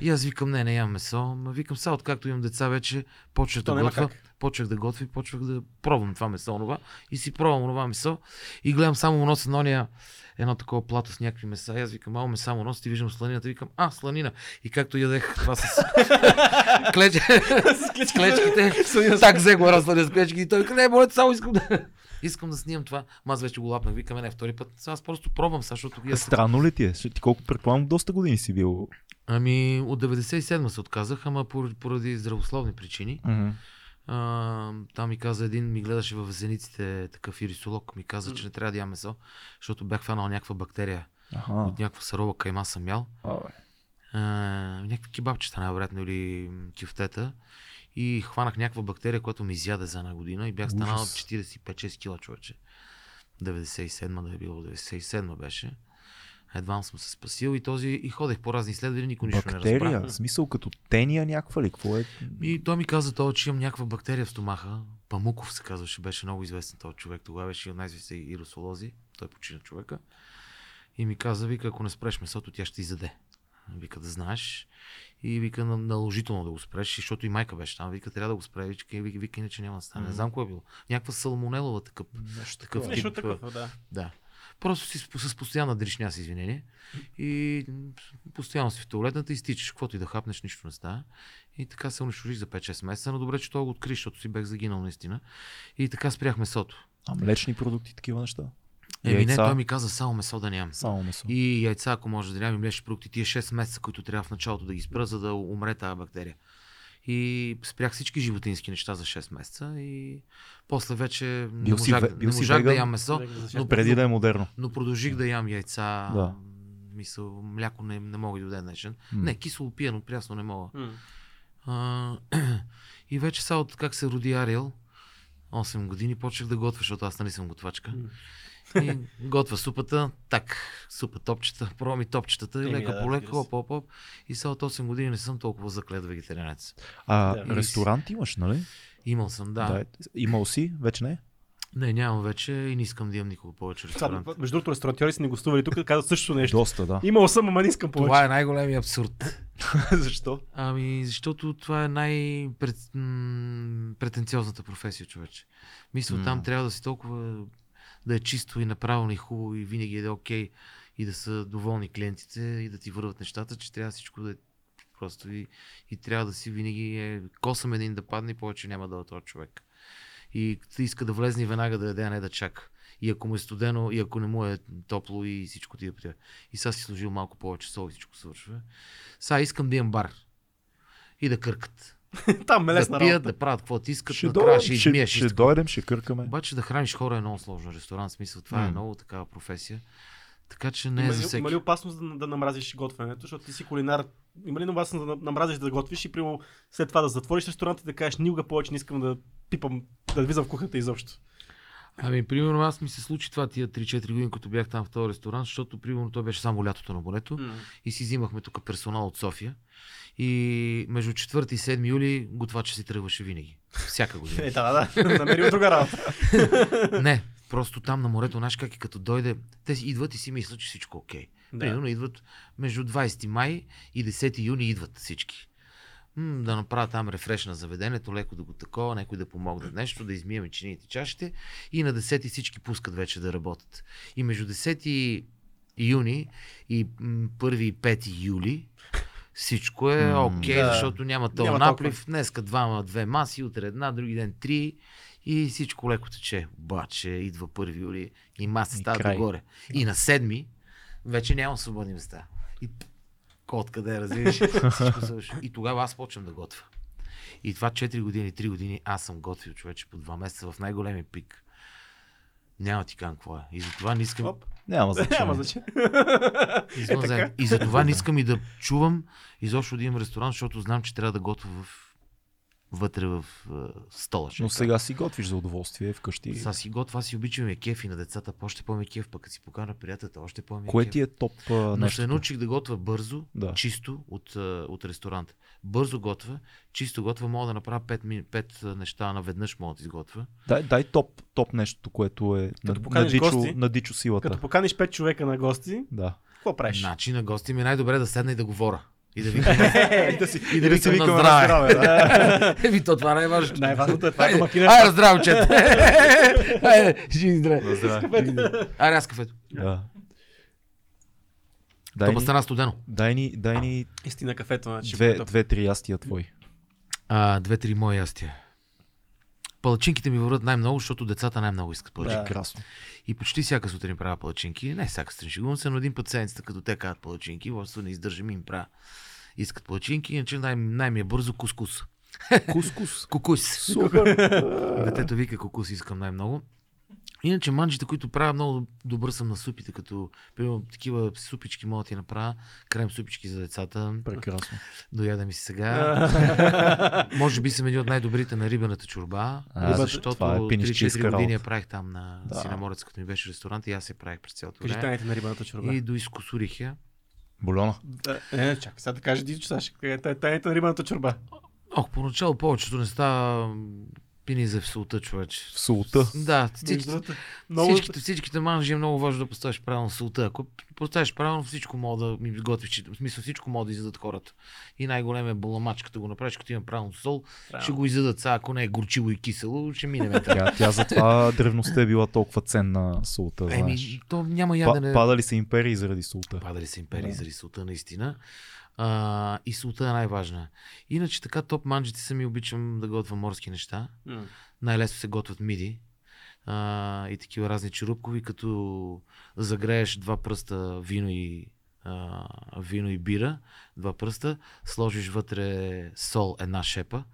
И аз викам, не, не ям месо. Ма викам, сега откакто имам деца вече, почвах То да готвя. как. Почвах да готвя и почвах да пробвам това месо, онова. И си пробвам онова месо. И гледам само носа на ония едно такова плато с някакви меса. И аз викам, мало меса му носи, ти виждам сланината. Викам, а, сланина. И както ядех това с клеч... с клечките, так взе го разсланя с клечки. И той не, моля, само искам да... Искам да снимам това. Ма аз вече го лапнах. Викаме, не, втори път. Сега аз просто пробвам, сега, защото я Странно ли ти е? Ти колко предполагам, доста години си бил. Ами, от 97 се отказах, ама поради, здравословни причини. А, там ми каза един, ми гледаше в зениците, такъв ирисолог, ми каза, че не трябва да ям месо, защото бях фанал някаква бактерия. Аха. От някаква сарова кайма съм ял. А, някакви кебабчета, най-вероятно, или кюфтета. И хванах някаква бактерия, която ми изяде за една година и бях станал Ужас. 45-6 кила човече. 97 да е било, 97 беше. Едва съм се спасил и този и ходех по разни изследвания, никой нищо не Бактерия? разбра. В смисъл като тения някаква ли? Какво е? И той ми каза, това, че имам някаква бактерия в стомаха. Памуков се казваше, беше много известен този човек. Тогава беше най-известни иросолози. Той почина човека. И ми каза, вика, ако не спреш месото, тя ще ти заде. Вика да знаеш. И вика на- наложително да го спреш, защото и майка беше там. Вика, трябва да го спреш. Вика, вика, вика иначе няма да стане. Не знам кое е било. Някаква салмонелова такъв. Нещо такъв. Нещо такова, да. Да. Просто си с, с постоянна дришня, с извинение. И постоянно си в туалетната и стичаш, каквото и да хапнеш, нищо не става. И така се унищожих за 5-6 месеца, но добре, че той го откри, защото си бех загинал наистина. И така спрях месото. А млечни продукти, такива неща? Еми не, Яйца? той ми каза само месо да нямам. Само месо. И яйца, ако може да нямам, и млечни продукти, тия 6 месеца, които трябва в началото да ги спра, за да умре тази бактерия. И спрях всички животински неща за 6 месеца и после вече не Бил си можах, бил не си можах да ям месо, но, Преди да е модерно. но продължих да ям яйца. Да. Мисъл, мляко не, не мога и до ден днешен. М. Не, кисело пия, но прясно не мога. А, и вече сега от как се роди Ариел, 8 години, почнах да готвя, защото аз нали съм готвачка. И готвя супата, так, супа топчета, пробвам и топчетата, и лека да, по лека, оп, оп, оп. И сега от 8 години не съм толкова заклет вегетарианец. А, Да. ресторант имаш, нали? Имал съм, да. Да. Имал си, вече не? Не, нямам вече и не искам да имам никога повече ресторант. между другото, ресторантьори си не гостували тук, казват също нещо. Доста, да. Имал съм, ама не искам повече. Това е най-големият абсурд. Защо? Ами, защото това е най-претенциозната професия, човече. Мисля, М. там трябва да си толкова да е чисто и направено и хубаво и винаги е да е окей и да са доволни клиентите и да ти върват нещата, че трябва всичко да е просто и, и трябва да си винаги е косъм един да падне и повече няма да е този човек. И иска да влезне веднага да яде, а не да чака. И ако му е студено, и ако не му е топло и всичко тия при И сега си сложил малко повече сол и всичко свършва. Сега искам да имам бар. И да къркат. Там е Да лесна пият, работа. да правят каквото искат, Ще, накрая дойдем, ще ще, измиеш. ще изкъп. дойдем, ще къркаме. Обаче да храниш хора е много сложно. Ресторант, смисъл, това е М. много такава професия. Така че не Има е за всеки. има ли опасност да, да намразиш готвенето, защото ти си кулинар? Има ли опасност да намразиш да готвиш и примерно след това да затвориш ресторанта и да кажеш никога повече не искам да пипам, да влизам в кухнята изобщо? Ами, примерно, аз ми се случи това тия 3-4 години, като бях там в този ресторант, защото, примерно, то беше само лятото на морето и си взимахме тук персонал от София. И между 4 и 7 юли готвача си тръгваше винаги. Всяка година. Е, да, да, намерил друга работа. Не, просто там на морето, знаеш как е като дойде, те си идват и си мислят, че всичко е окей. Да. Примерно идват между 20 май и 10 юни идват всички. М, да направят там рефреш на заведението, леко да го такова, някой да помогне нещо, да измиеме чиниите чашите и на 10 всички пускат вече да работят. И между 10 юни и м, 1 и 5 юли всичко е окей, да. защото няма този наплив. Днеска двама, две маси, утре една, други ден три и всичко леко тече. Обаче идва 1 юли и маси стават край. догоре. И на седми вече няма свободни места. И кот къде завършва. И тогава аз почвам да готвя. И това 4 години, 3 години аз съм готвил човече по 2 месеца в най-големия пик. Няма ти кам какво е. И затова не искам. Оп. Няма значение. Няма значение. Е. И затова не искам и да чувам изобщо да имам ресторант, защото знам, че трябва да готвя в вътре в uh, стола. Но сега си готвиш за удоволствие вкъщи. Сега си готвя, аз си обичам е кеф и на децата, още по-ме кеф, пък като си покана приятелите, още по-ме Кое кеф. ти е топ а, Но нещо? се научих да готвя бързо, Да. чисто от, от ресторант. Бързо готвя, чисто готвя, мога да направя 5, 5 неща наведнъж, мога да изготвя. Дай, дай топ, топ нещо, което е на, на, поканиш дичо, гости, на дичо силата. Като поканиш 5 човека на гости, Да. какво правиш? Значи на гости ми е най-добре да седна и да говоря. И да викам, Е, да си, и да си викам на здраве. здраве, да. Еми, то това е най-важното. Най-важното е това, Айде, домакинът. Айде, здраво, чет. Айде, живи здраве. Айде, аз кафето. да. Дай, стана студено. дай, ни, дай ни Истина кафето, значи. две, ще две-три ястия твои. А, две-три мои ястия. Палачинките ми върват най-много, защото децата най-много искат палачинки. Да. Прекрасно. И почти всяка сутрин правя палачинки. Не всяка сутрин, шегувам се, но един път седмицата, като те казват палачинки, просто не издържам и им правя. Искат палачинки, иначе най- най-ми е бързо кускус. Кускус. Кукус. Супер. Детето вика кукус искам най-много. Иначе манджите, които правя много добър съм на супите, като примерно такива супички мога да ти направя, крем супички за децата. Прекрасно. Дояда ми се сега. Може би съм един от най-добрите на рибаната чорба, А, защото е пинищийска 3-4 години я правих там на Да. Синаморец, като ми беше ресторант и аз я правих през цялото Кажи време. тайните на рибаната чорба. И доизкусурих я. Бульона. Да, не, не, чакай, сега да кажеш Дидо, че сега ще кажа тай- тайните на рибаната чорба. Ох, поначало повечето не става пини за в солта, човече. В солта. Да, Между всички, другото, Много... всичките, всичките манжи е много важно да поставиш правилно солта. Ако поставиш правилно, всичко мога да ми готвиш. В смисъл всичко могат да изядат хората. И най-големия баламач, като го направиш, като има правилно сол, ще го изядат. Сега, ако не е горчиво и кисело, ще минем така. Тя, тя затова древността е била толкова ценна солта, знаеш. Еми, то няма ядене. падали са империи заради солта. Падали са империи Да. заради солта, наистина. А, и солта е най-важна. Иначе така топ манджите сами обичам да готвя морски неща. М. Най-лесно се готвят миди. А, и такива разни черупкови, като загрееш два пръста вино и, а, вино и бира, два пръста, сложиш вътре сол една шепа,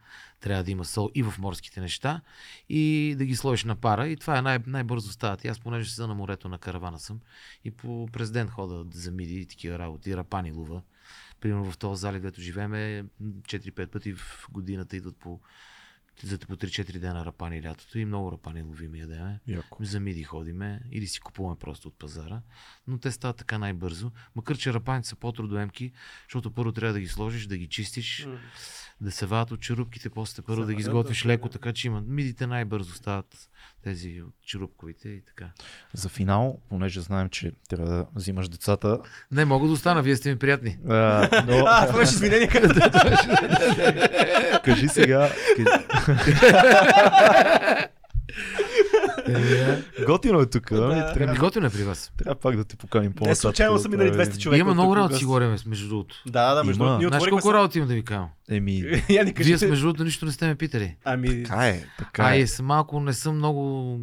трябва да има сол и в морските неща и да ги сложиш на пара и това е най- най-бързо стават. И аз понеже са на морето на каравана съм и по президент хода за миди и такива работи, рапани лува. Примерно в този залив, където живееме, 4-5 пъти в годината идват по за по 3-4 дена рапани лятото и много рапани ловим и ядеме. Яко. За миди ходиме или си купуваме просто от пазара, но те стават така най-бързо. Макар, че рапаните са по-трудоемки, защото първо трябва да ги сложиш, да ги чистиш, М. да се вадят от черупките, после първо Се да ги изготвиш да, леко, така че има. Мидите най-бързо стават тези от черупковите и така. За финал, понеже знаем, че трябва да взимаш децата. Не, мога да остана, вие сте ми приятни. А, но, А, това беше извинение. кажи сега. Готино е тук. Да. Да. Трябва Трябва, ми готино е при вас. трябва пак да те поканим по Не случайно са минали 200 човека. Има много гости. си говорим, между другото. Да, да, между Има. другото, ние Знаеш колко работа имам да ви кажа? Еми, Я ни Вие между другото нищо не сте ме питали. Ами, така е. Така е. съм малко, не съм много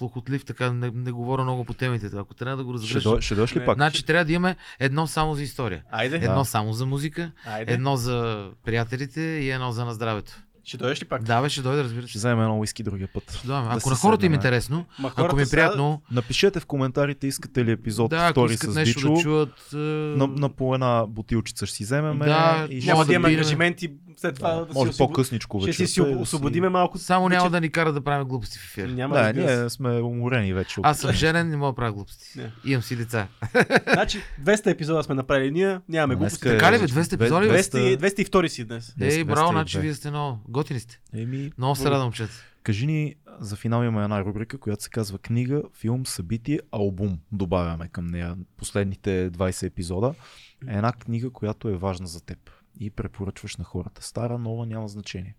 слухотлив, така не, не говоря много по темите. Ако трябва да го Ще, дой, ще ли Не. пак? Значи трябва да имаме едно само за история. Айде. Едно само за музика, Айде. едно за приятелите и едно за на здравето. Ще дойдеш ли пак? Да, бе, ще дойде, разбира Ще се. вземем едно уиски другия път. Ще. Да Ако се на хората им е интересно, Ма ако ми е сега- приятно, Напишете в коментарите, искате ли епизод да, ако втори искат с нещо Бичо. да чуят, е, На, на по една бутилчица ще си вземем. Да, и Няма Може да имаме да ангажименти след това да, да, може си по-късничко Ще вече. си си освободиме малко. само няма вече- да ни кара да правим глупости в ефир. Няма Да, ние сме уморени вече. Аз съм женен, не мога да правя глупости. Не. Имам си деца. Значи 200 епизода сме направили ние, нямаме глупости. е- Така ли бе, 200 епизоди, бе? 200, 202 си днес. Ей, 202. браво, значи вие сте много готини сте. Еми, Много се радвам, че. кажи ни, за финал имаме една рубрика, която се казва книга, филм, събитие, албум. Добавяме към нея последните 20 епизода. Една книга, която е важна за теб и препоръчваш на хората. Стара, нова, няма значение.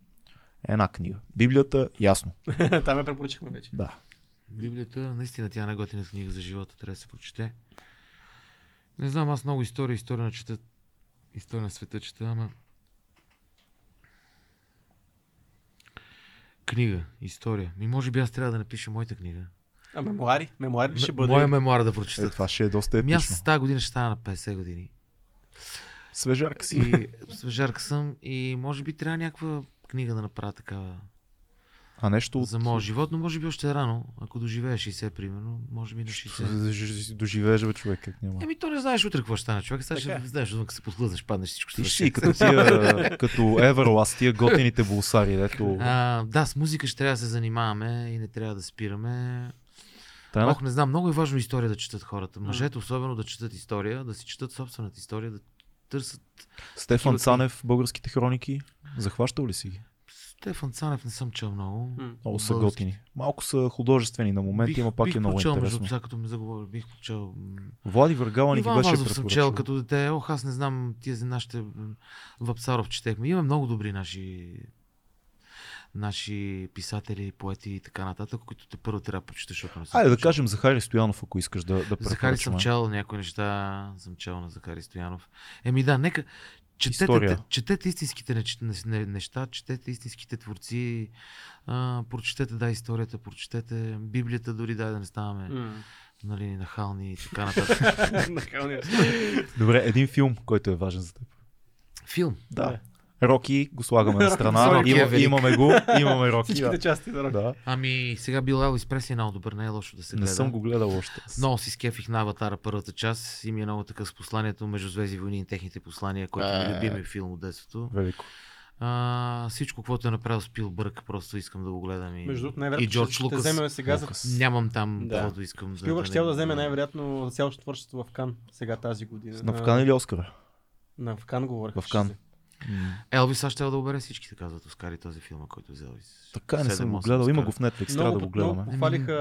Една книга. Библията, ясно. Там я препоръчахме вече. Да. Библията, наистина тя е най-готина книга за живота, трябва да се прочете. Не знам, аз много история, история на чета, история на света чета, ама... Книга, история. Ми може би аз трябва да напиша моята книга. А мемуари? Мемуари ли ще бъде? Моя мемуар да Е, прочета. това ще е доста Ами епично. аз тази година ще стана на 50 години. Свежарка си. И свежарка съм и може би трябва някаква книга да направя такава А нещо от... за моя живот, но може би още е рано. Ако доживея 60, примерно, може би на 60. Ще доживееш, бе, човек, как няма. Еми, то не знаеш утре какво ще стане, човек. Сега Така е. ще знаеш, отвън, като се подхлъзнеш, паднеш, всичко ще Ти си като тия, като Everlast, тия готените булсари, дето... А, да, с музика ще трябва да се занимаваме и не трябва да спираме. Тайна, Ох, не знам, много е важно история да четат хората. Мъжете особено да четат история, да си четат собствената история, да търсят. Стефан такива Цанев, българските хроники, захващал ли си ги? Стефан Цанев не съм чел много. М. Много са готини. Малко са художествени на момента, има пак бих е много прочел, между интересно. сега, като ми заговори, бих прочел. Влади Въргала ни ги беше Вазов съм чел като дете. Ох, аз не знам, тия за нашите м, Вапсаров четехме. Има много добри наши наши писатели, поети и така нататък, които те първо трябва да прочетеш, защото не Айде да кажем Захари Стоянов, ако искаш да, да Захари съм чел някои неща, съм чел на Захари Стоянов. Еми да, нека четете, История. четете истинските неч- не- не- неща, четете истинските творци, а, прочетете да историята, прочетете Библията, дори дай да не ставаме М. нали, нахални и така нататък. Добре, един филм, който е важен за теб. Филм. Да. Роки го слагаме на Роки страна. Роки е Има, велик. имаме го, имаме Роки. Всичките Да. части на рок. да. Ами сега бил Елвис Пресли е много добър, не е лошо да се Не гледа. съм го гледал още. Много си скефих на Аватара първата част и ми е много такъв с посланието между Звезди войни и техните послания, който ми е Е. любимия филм от детството. Велико. А, всичко, което е направил Спилбърг, просто искам да го гледам. И, Между другото, и най-вероятно Джордж ще, ще Лукас. вземе сега за... Нямам там Да. каквото искам. Спилбърг да, ще да не- вземе най-вероятно за цялото творчество в Кан сега тази година. На Кан или Оскара? На Кан говорих. В Кан. Елвис аз ще да обере всичките, казват Оскари този филм, който взе Елвис. Така не съм го 7-8 гледал. Има го в Netflix, трябва Много, да го много гледаме. похвалиха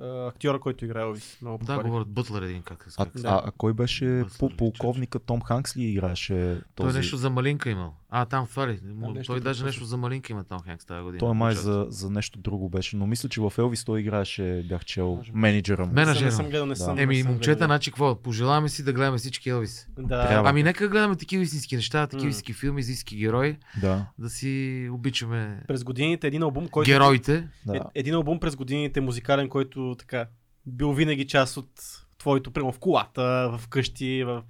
а, актьора, който играе Елвис. Много Да, говорят Бътлър един, как се А, а, а кой беше по полковника Том Ханкс ли играеше Той този? нещо за малинка имал. А, там нещо Той даже нещо за малинка има Том Хенкс тази година. Той е май за, за нещо друго беше, но мисля, че в Елвис той играеше, бях чел, менеджера му. Мен- Не съм- гледал, не съм. Еми, момчета, значи какво? Пожелаваме си да гледаме всички Елвис. Ами нека гледаме такива истински неща, такива истински филми, истински герои, Да, да си обичаме През годините един албум, който... героите. да. Е, един албум през годините музикален, който така бил винаги част от твоето, прямо в колата, в къщи, в...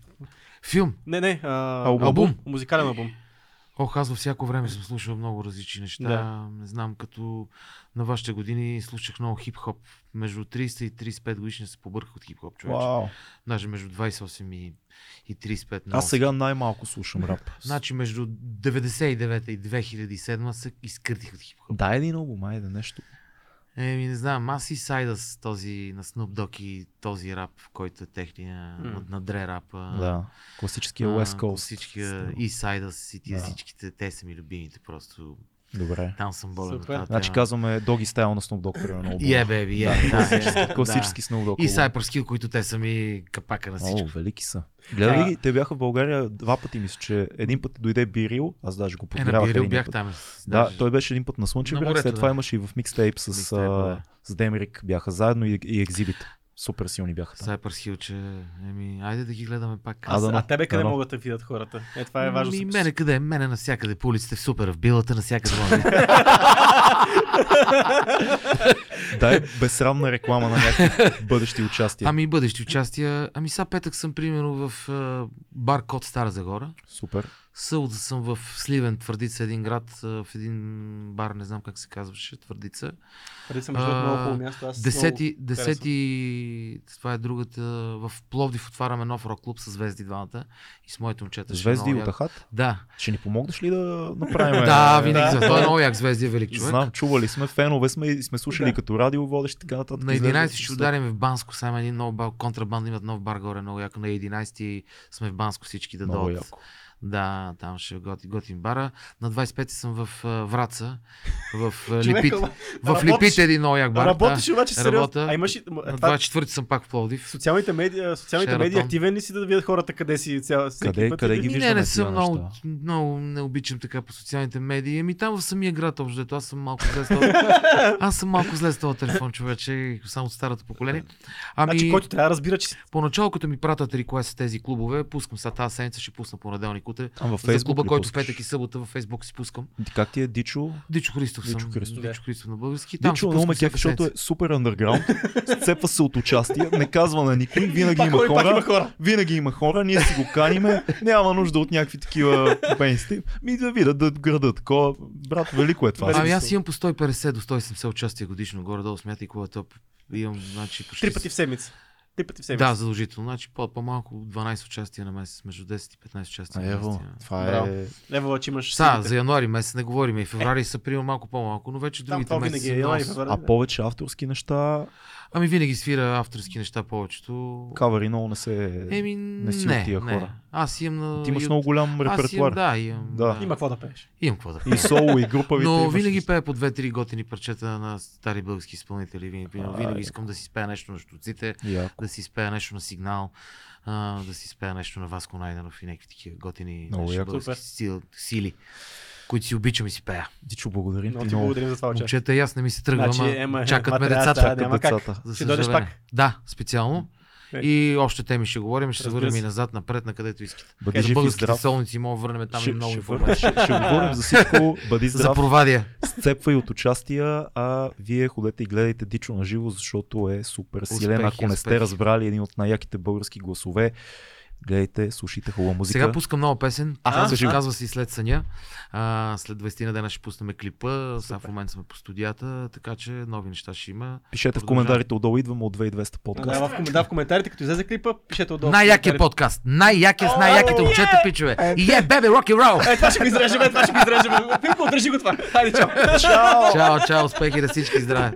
Филм. Не, не, а, Албум. Албум. Музикален албум. Ох, аз във всяко време съм слушал много различни неща. Да. Не знам, като на вашите години слушах много хип-хоп. Между 30 и 35 годишни се побърках от хип-хоп, човек. Вау. Даже между 28 и, и 35. много Аз сега най-малко слушам рап. Значи между 99 и 2007 се изкъртих от хип-хоп. Дай един албум, айде нещо. Еми, не знам, аз и Сайдас, този на Snoop Dogg и този рап, който е техния, М. на, на Дре рапа. Да. Класическия а, West Coast. Всичкия и Сайдас и тия Да. всичките, те са ми любимите просто. Добре. Там съм болен. Супер. от тази Значи казваме Доги Стайл на Snoop Dogg, примерно. Yeah, baby, yeah. да, yeah, Класически. Snoop Dogg. И. Cypress Hill, които те са ми капака на О, всичко. велики са. Гледа ли Да. ги? Те бяха в България два пъти, мисля, че един път дойде Бирил, аз даже го Е, на подгрявах Бирил бях път. там. Да, даже. той беше един път на Слънчев На бряг, след това да. имаше и в микстейп с, Микстейп, а, да. с Демрик бяха заедно и, и Екзибит. Супер силни бяха там. Cypress Hill, че... Еми, айде да ги гледаме пак. А, А, а тебе къде да, да. могат да видят хората? Е, това е важно. Ми, мене къде? Мене навсякъде по улиците в супер, в билата навсякъде. Дай безсрамна реклама на някакви бъдещи участия. Ами бъдещи участия. Ами сега петък съм примерно в бар Кот Стара Загора. Супер. Събота съм в Сливен, Твърдица, един град, в един бар, не знам как се казваше, Твърдица. Съм между много хубаво място. Аз Десети, много харесвам. десети, това е другата, в Пловдив отваряме нов рок клуб с звезди двамата и с моите момчета. е Звезди от. Ахат. Да, Ще ни помогнеш ли да направим? да, винаги. да. за Той е много як звезди, е велик човек. Знам, чували сме, фенове сме и сме слушали Да. като радио водещи така нататък. На Изглежда 11 си ще ударим в Банско, сега има един нов бар, контрабанда имат нов бар горе, много яко. На 11 сме в Банско всички да дойдат. Да, там ще готи, готин бара. На 25 съм в а, Враца, в Липите. ама, В работиш- Липите един много як бар. Работиш да. обаче сериозно. Работя. А имаш. На това- 24 съм пак в Пловдив. Социалните медии, социалните медии активен ли си да видят хората къде си цял, Къде- път? къде ги виждаме не, не съм много, много не обичам така по социалните медии. Ами там в самия град, общо, аз съм малко зле с този... Аз съм малко зле с този телефон, човече, само от старото поколение. Ами, Значи, който трябва да разбира, че поначало, като ми пратят реквест с тези клубове, пускам сега тази седмица, ще пусна понеделник утре. Там във За клуба, който пускаш? петък и събота във Фейсбук си пускам. Как ти е Дичо? Дичо Христов Дичо. Христов. Дичо Христов на български. Там Дичо много ме кеф, защото е супер underground, сцепва се от участие, не казва на никой, винаги има хора, винаги има хора, ние си го каниме, няма нужда от някакви такива мейнстрим. Ми да видят да градат такова. Брат, велико е това. Ами аз имам по 150 до 170 участия годишно, горе-долу смятай какво е топ. Имам, значи, почти... Три пъти в седмица. Три пъти в седмица. Да, задължително. Значи по- по-малко 12 участия на месец, между 10 и 15 участия на Ево, месец. това Браво. е... Ево, че имаш Са, силите. за януари месец не говорим. И феврари са приема малко по-малко, но вече Там другите това месеци. е. А повече авторски неща, Ами винаги свира авторски неща повечето. кавари много не се... Еми, не си не, от тия не. хора. Аз имам на... Ти имаш много голям Аз имам, репертуар. да, имам. Да. Има какво да пееш. Имам какво да И соло, и груповите. Но имаш. винаги пея по 2-3 готини парчета на стари български изпълнители. Винаги, А, винаги искам да си спея нещо на штуците, да си спея нещо на сигнал, а, да си спея нещо на Васко Найденов и някакви такива готини български сил, сили, които си обичам и си пея. Дичо, благодарим Много ти благодарим за това. Момчета, и аз не ми се тръгва, Значи, ема, чакат ме децата. няма как. децата. За Ще дойдеш пак. Да, специално. Е. И още теми ще говорим, ще се върнем и назад, напред, на където искате. Бъди За жив и българските здрав. солници мога да върнем там Ще, и много ще, информация. ще, ще говорим за всичко. Бъди За здрав. провадия. Сцепвай от участия, а вие ходете и гледайте Дичо на живо, защото е супер силен. Успехи, Ако не сте разбрали един от най-яките български гласове, гледайте, слушайте хубава музика. Сега пускам нова песен. А, Казва, кажи. казва се и след съня. А, след 20 на дена ще пуснем клипа. Сега в момента сме по студията, така че нови неща ще има. Пишете в Продължавам. коментарите отдолу, идваме от 2200 подкаст. Да, в, ком- да, в коментарите, като излезе клипа, пишете отдолу. в Най-якият подкаст. Най-якият с най-яките О, момчета, е! пичове. И е, бебе, рок и рол. Е, това ще го изрежем, е, това ще го изрежем. Пилко, държи го това. Хайде, чао. Чао! Чао, успехи на всички, здраве.